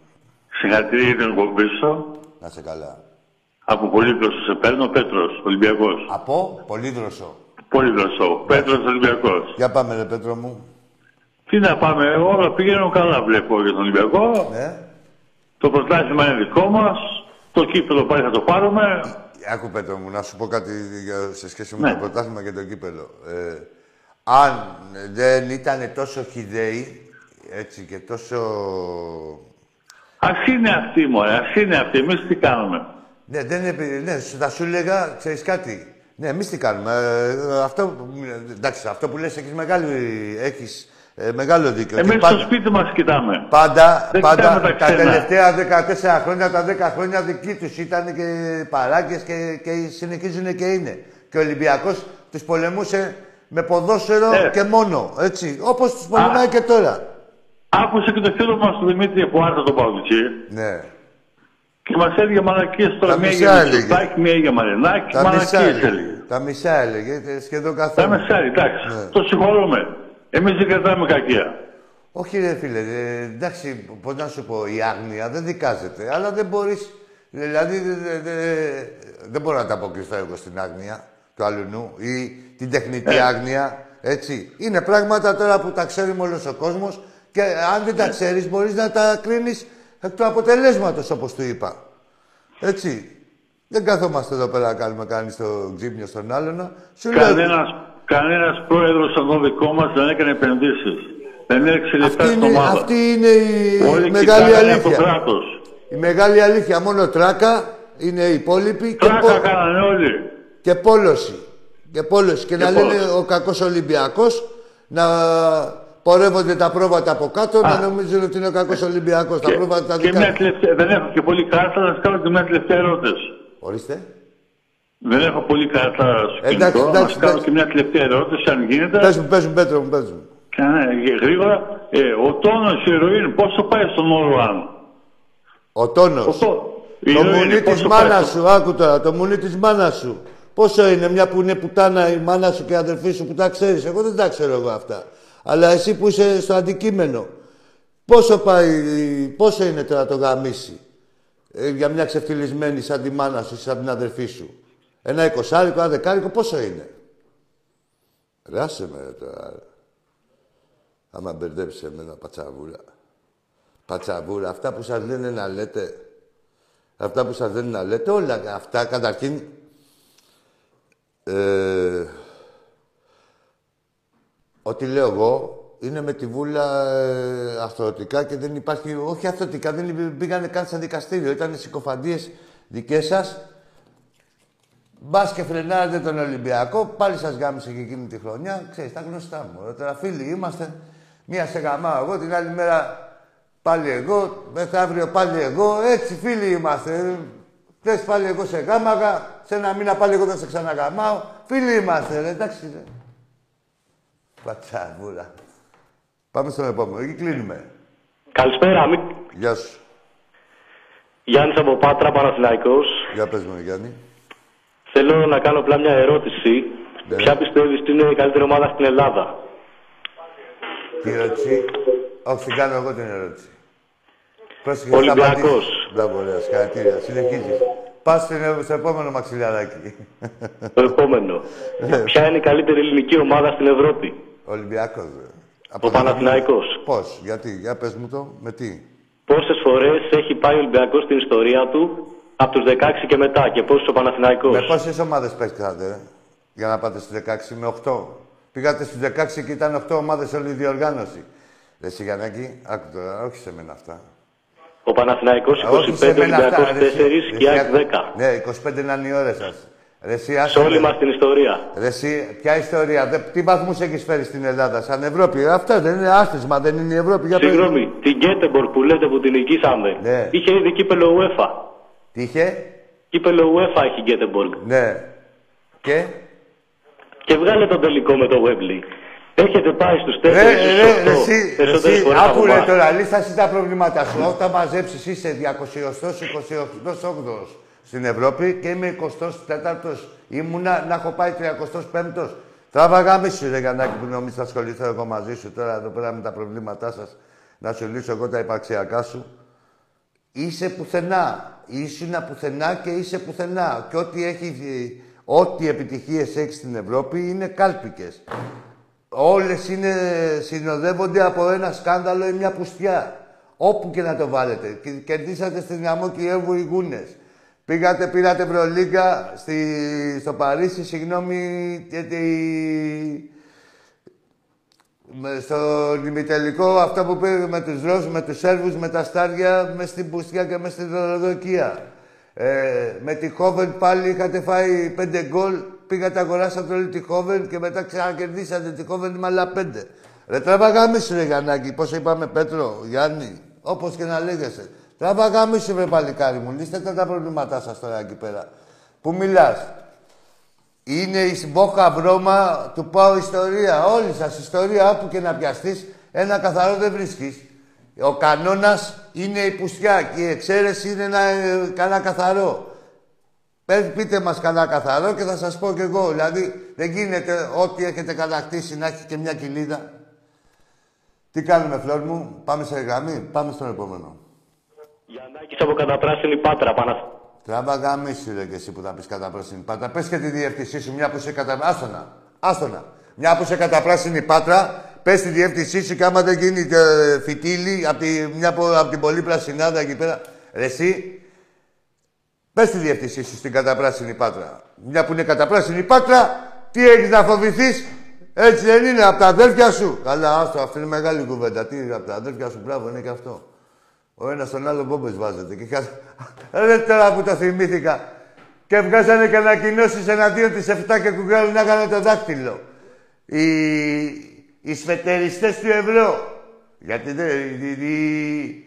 Συγχαρητήρια για την εκπομπή σου. Να σε καλά. Από Πολύδροσο σε παίρνω, Πέτρος, Ολυμπιακός. Από Πολύδροσο. Πολύδροσο, Πέτρος, Ολυμπιακός. Για πάμε, ρε Πέτρο μου. Τι να πάμε, όλα πηγαίνουν καλά βλέπω για τον Ολυμπιακό. Ναι. Το πρωτάθλημα είναι δικό μας. Το κύπελο πάλι θα το πάρουμε. Άκου, Πέτρο μου, να σου πω κάτι για, σε σχέση με Ναι. το πρωτάθλημα και το κύπελο. Ε, αν δεν ήταν τόσο χιδαίοι, έτσι, και τόσο... Ας είναι αυτοί, μωρέ, ας είναι αυτοί. Εμείς τι κάνουμε; Ναι, δεν είναι, επει- ναι, σου- θα σου έλεγα, ξέρεις κάτι; Ναι, εμείς τι κάνουμε; Ε, αυτό, που- εντάξει, αυτό που λες έχεις, μεγάλη, έχεις ε, μεγάλο δίκιο. Εμείς Και στο πάντα- σπίτι μας κοιτάμε. Πάντα, Δεν πάντα κοιτάμε τα τα, ξένα. τελευταία 14 χρόνια, τα 10 χρόνια δική τους ήταν και παράγκες και, και συνεχίζουν και είναι. Και ο Ολυμπιακός τους πολεμούσε με ποδόσφαιρο Ε. και μόνο. Έτσι. Όπως τους πολεμάει και τώρα. Άκουσα και το φίλο μας τον Δημήτρη που άρθα το Παγκουτσί Ναι. και μας έλεγε μαλακίες τώρα Τα μία μισά για έλεγε. Μητσοτάκη, μία για Μαρινάκη, Τα μισά μαλακίες έλεγε. έλεγε. Τα μισά έλεγε. ε, Σχεδόν Τα καθόλου. μισά, εντάξει. Ναι. Το συγχωρούμε. Εμείς δεν κρατάμε κακία. Όχι, ρε φίλε, ε, εντάξει, πώς να σου πω, η άγνοια δεν δικάζεται, αλλά δεν μπορείς. Δηλαδή, δε- δε- δε- δεν μπορώ να τα αποκριθώ εγώ στην άγνοια του αλλού ή την τεχνητή Ε. άγνοια. Έτσι. Είναι πράγματα τώρα που τα ξέρει όλο ο κόσμος και αν δεν τα ξέρεις, μπορείς να τα κρίνεις εκ του αποτελέσματος, όπως του είπα. Έτσι. Δεν καθόμαστε εδώ πέρα να κάνουμε κανείς το ξύπνιο στον άλλον. Σου λέω. Κανένας, κανένας πρόεδρος στον δικό μας δεν έκανε επενδύσεις. Δεν έριξε λεφτά Αυτή στην είναι, ομάδα. αυτή είναι η Όλοι μεγάλη κοιτάγανε από το αλήθεια. κράτος. Η μεγάλη αλήθεια. Μόνο τράκα είναι οι υπόλοιποι και, Τράκα πο- κάνανε όλοι. και πόλωση. Και πόλωση. Και, Και να πόλωση. λένε ο κακός Ολυμπιακός να πορεύονται τα πρόβατα από κάτω, να νομίζουν ότι είναι ο κακός Ολυμπιακός. Τα Και, πρόβατα τα και δικά μιας του. τελευταία, δεν έχω και πολύ κάρτα, να σας κάνω και μιας τελευταία ερώτηση. Ορίστε. Δεν έχω πολύ κάρτα στο Εντάξει, κινητό, να εντάξει, σας κάνω εντάξει. και μια τελευταία ερώτηση, αν γίνεται. Πες μου, πες μου, Πέτρο μου, πες μου. Και, ναι, και γρήγορα, ε, ο τόνος ηρωίνης πόσο πάει στον όρο αν. Ο τόνος. Ο τό- η Το Ειρήνη, μουνί της πόσο μάνας πάει- σου, άκου τώρα, το μουνί της μάνας σου. Πόσο είναι, μια που είναι πουτάνα η μάνα σου και η αδερφή σου που τα ξέρεις. Εγώ δεν τα ξέρω εγώ αυτά. Αλλά εσύ που είσαι στο αντικείμενο. Πόσο πάει, πόσο είναι τώρα το γαμίσι. Ε, για μια ξεφτυλισμένη σαν τη μάνα σου, σαν την αδερφή σου; Ένα εικοσάρικο, ένα δεκάρικο, πόσο είναι; Ράσε με ρε, τώρα. ρε. Άμα μπερδέψει εμένα πατσαβούρα. Πατσαβούρα, αυτά που σας λένε να λέτε. Αυτά που σας λένε να λέτε, όλα αυτά καταρχήν... Ε, ό,τι λέω εγώ είναι με τη βούλα ε, αυτορωτικά και δεν υπάρχει... Όχι αυτορωτικά, δεν πήγανε καν σε δικαστήριο. Ήταν συκοφαντίες δικές σας. Μπας και φρενάρετε τον Ολυμπιακό, πάλι σας γάμισε και εκείνη τη χρονιά. Ξέρεις, τα γνωστά μου. Ε, Τώρα φίλοι είμαστε. Μία σε γαμάω εγώ, την άλλη μέρα πάλι εγώ, μεθαύριο πάλι εγώ. Έτσι φίλοι είμαστε. Χθες πάλι εγώ σε γάμαγα, σε ένα μήνα πάλι εγώ θα σε ξαναγαμάω. Φίλοι είμαστε, ρε, εντάξει. Ρε. Πατσαβούρα. Πάμε στον επόμενο. Εκεί κλείνουμε. Καλησπέρα, μη... Γεια σου. Γιάννης από Πάτρα, Παναθηναϊκός. Για πες μου, Γιάννη. Θέλω να κάνω απλά μια ερώτηση. Ναι. Ποια πιστεύεις ότι είναι η καλύτερη ομάδα στην Ελλάδα; Τι ερώτηση; Όχι, την κάνω εγώ την ερώτηση. Πρόσεχε, Ολυμπιακός. θα απαντήσεις. Μπράβο, ωραία, συγχαρητήρια. Συνεχίζεις. Πας στην- στο επόμενο μαξιλιαράκι. Το επόμενο. Ναι. Ποια είναι η καλύτερη ελληνική ομάδα στην Ευρώπη; Ολυμπιακός, ρε. Ο Παναθηναϊκός. Πώς, γιατί, για πες μου το, με τι. Πόσες φορές έχει πάει ο Ολυμπιακός στην ιστορία του; Από τους 16 και μετά και πόσες ο Παναθηναϊκός. Με πόσες ομάδες παίξατε, ρε, για να πάτε στις 16, με 8. Πήγατε στις 16 και ήταν 8 ομάδες όλη η διοργάνωση. Ρε Σιγανάκη, άκου τώρα, όχι σε μένα αυτά. Ο Παναθηναϊκός Όχι 25, σε ο μένα Ολυμπιακός αυτά, ρε, 4 εσύ. και Ρε, ΑΕΚ 10. Ναι, 25 είναι οι ώρες σας. Ρε, εσύ, Σε άσε όλη με. μας την ιστορία. Ρε εσύ, ποια ιστορία, δε, τι βαθμούς έχεις φέρει στην Ελλάδα, σαν Ευρώπη. Ε, Αυτά δεν είναι άθροισμα, δεν είναι η Ευρώπη. Για πες μου. Συγγνώμη, την Γκέτεμπορ που λέτε που την νικήσαμε. Ναι. Είχε ήδη κύπελο UEFA. Τι είχε, Κύπελο UEFA έχει η Γκέτεμπορ. ναι. Και, Και βγάλε τον τελικό με το Wembley. Έχετε πάει στους 4 ρε, στους ρε, 8 ρε, εσύ, περισσότερες εσύ, φορές από άκου ρε εμάς. τώρα, λίσταση τα προβλήματά σου. Όταν μαζέψεις είσαι 228-28 στην Ευρώπη και είμαι 24ος. Ήμουνα να έχω πάει 35ος. Τράβαγα μίσου ρε Γιαννάκη που νομίζεις θα ασχοληθώ εγώ μαζί σου τώρα εδώ πέρα με τα προβλήματά σας. Να σου λύσω εγώ τα υπαρξιακά σου. Είσαι πουθενά. Ήσουνα πουθενά και είσαι πουθενά. Και ό,τι, έχει, ό,τι επιτυχίες έχεις στην Ευρώπη είναι κάλπικες. Όλες είναι, συνοδεύονται από ένα σκάνδαλο ή μια πουστιά. Όπου και να το βάλετε. Και κερδίσατε στη Δυναμό Κιέβου οι Γούνες. Πήγατε, πήρατε Ευρωλίγκα στη, στο Παρίσι, συγγνώμη, και τη- με- στο ημιτελικό αυτό που πήγε με τους Ρώσους, με τους Σέρβους, με τα Στάρια, μες στην Πουστιά και μες στην δωροδοκία. Ε, με τη Χόβεν πάλι είχατε φάει πέντε γκολ, πήγατε αγοράσατε όλη τη Χόβεν και μετά ξανακερδίσατε τη Χόβεν με άλλα πέντε. Ρε τραβά σου ρε Γιαννάκη, πώς είπαμε Πέτρο, Γιάννη, όπως και να λέγεσαι. Τραβά σου ρε παλικάρι μου, λύστε τα, τα προβλήματά σας τώρα εκεί πέρα. Πού μιλάς. Είναι η σμπόχα βρώμα του πάω ιστορία. Όλη σας ιστορία, όπου και να πιαστείς, ένα καθαρό δεν βρίσκεις. Ο κανόνας είναι η πουστιά και η εξαίρεση είναι ένα ε, καλά καθαρό. Πες, πείτε μας καλά καθαρό και θα σας πω κι εγώ. Δηλαδή, δεν γίνεται ό,τι έχετε κατακτήσει να έχει και μια κοιλίδα. Τι κάνουμε, φλόρ μου, πάμε σε γραμμή, πάμε στον επόμενο. Γιαννάκης από καταπράσινη Πάτρα. Παναθ... Τράβα γαμίσου ρε και εσύ που θα πεις κατά πράσινη πάτρα. Πες και τη διεύθυνσή σου, μια που είσαι κατά... Άστονα, άστονα. Μια που είσαι κατά πράσινη πάτρα, πες τη διεύθυνσή σου και άμα δεν γίνει ε, φιτίλι από τη, μια που, απ' την πολύ πρασινάδα εκεί πέρα. Ρε εσύ, πες τη διεύθυνσή σου στην καταπράσινη πάτρα. Μια που είναι καταπράσινη πάτρα, τι έχεις να φοβηθείς; Έτσι δεν είναι, από τα αδέρφια σου. Καλά, άστο, αυτή είναι μεγάλη κουβέντα. Τι, από τα αδέρφια σου, μπράβο, είναι και αυτό. Ο ένας στον άλλο μπόμπες βάζεται. Και είχα... Ρε τώρα που το θυμήθηκα. Και βγάζανε και ανακοινώσεις εναντίον της 7 και κουγκάλουν να έκανε το δάκτυλο. Οι, οι σφετεριστές του ευρώ. Γιατί δεν, η- η-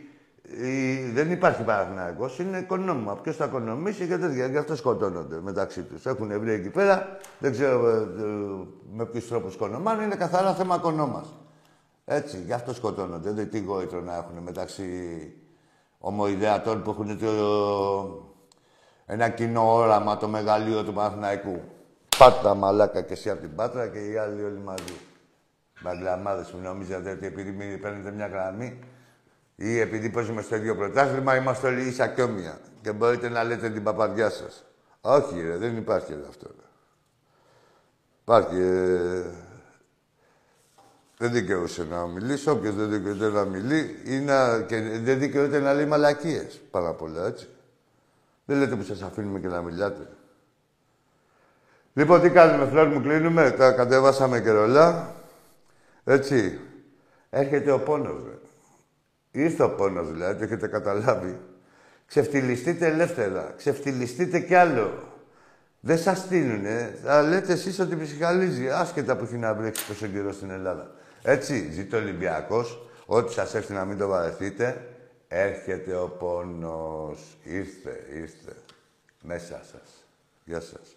η- δεν υπάρχει Παναθηναϊκός, είναι οικονόμημα. Ποιος θα οικονομήσει και τέτοια. Γι' αυτό σκοτώνονται μεταξύ τους. Έχουν βρει εκεί πέρα, δεν ξέρω ε, ε, με ποιους τρόπους οικονομάνε, είναι καθαρά θέμα οικονόμας. Έτσι, γι' αυτό σκοτώνονται. Δεν τι γόητρο να έχουν μεταξύ ομοειδεατών που έχουν το... ένα κοινό όραμα, το μεγαλείο του Παναθηναϊκού. Πάτα μαλάκα και εσύ από την Πάτρα και οι άλλοι όλοι μαζί. Μπαγκλαμάδες που νομίζετε ότι επειδή μην παίρνετε μια γραμμή ή επειδή παίζουμε στο ίδιο πρωτάθλημα, είμαστε όλοι ίσα και όμοια. Και μπορείτε να λέτε την παπαδιά σας. Όχι, ρε, δεν υπάρχει ρε, αυτό. Ρε. Υπάρχει. Ε... Δεν δικαιούσε να μιλήσει. Όποιος δεν δικαιούται να μιλεί ή να... και δεν δικαιούται να λέει μαλακίες. Πάρα πολλά, έτσι. Δεν λέτε που σας αφήνουμε και να μιλάτε. Λοιπόν, τι κάνουμε, φλόρ μου, κλείνουμε. Τα κατέβασαμε και ρολά. Έτσι. Έρχεται ο πόνος, ρε. Ήρθε ο πόνος, δηλαδή, το έχετε καταλάβει. Ξεφτυλιστείτε ελεύθερα. Ξεφτυλιστείτε κι άλλο. Δεν σας στείλουνε. Θα λέτε εσείς ότι ψυχαλίζει. Άσχετα που έχει να βρέξει τόσο καιρό στην Ελλάδα. Έτσι, ζήτω ο Ολυμπιακός. Ό,τι σας έρθει να μην το βαρεθείτε. Έρχεται ο πόνος. Ήρθε, ήρθε. Μέσα σας. Γεια σας.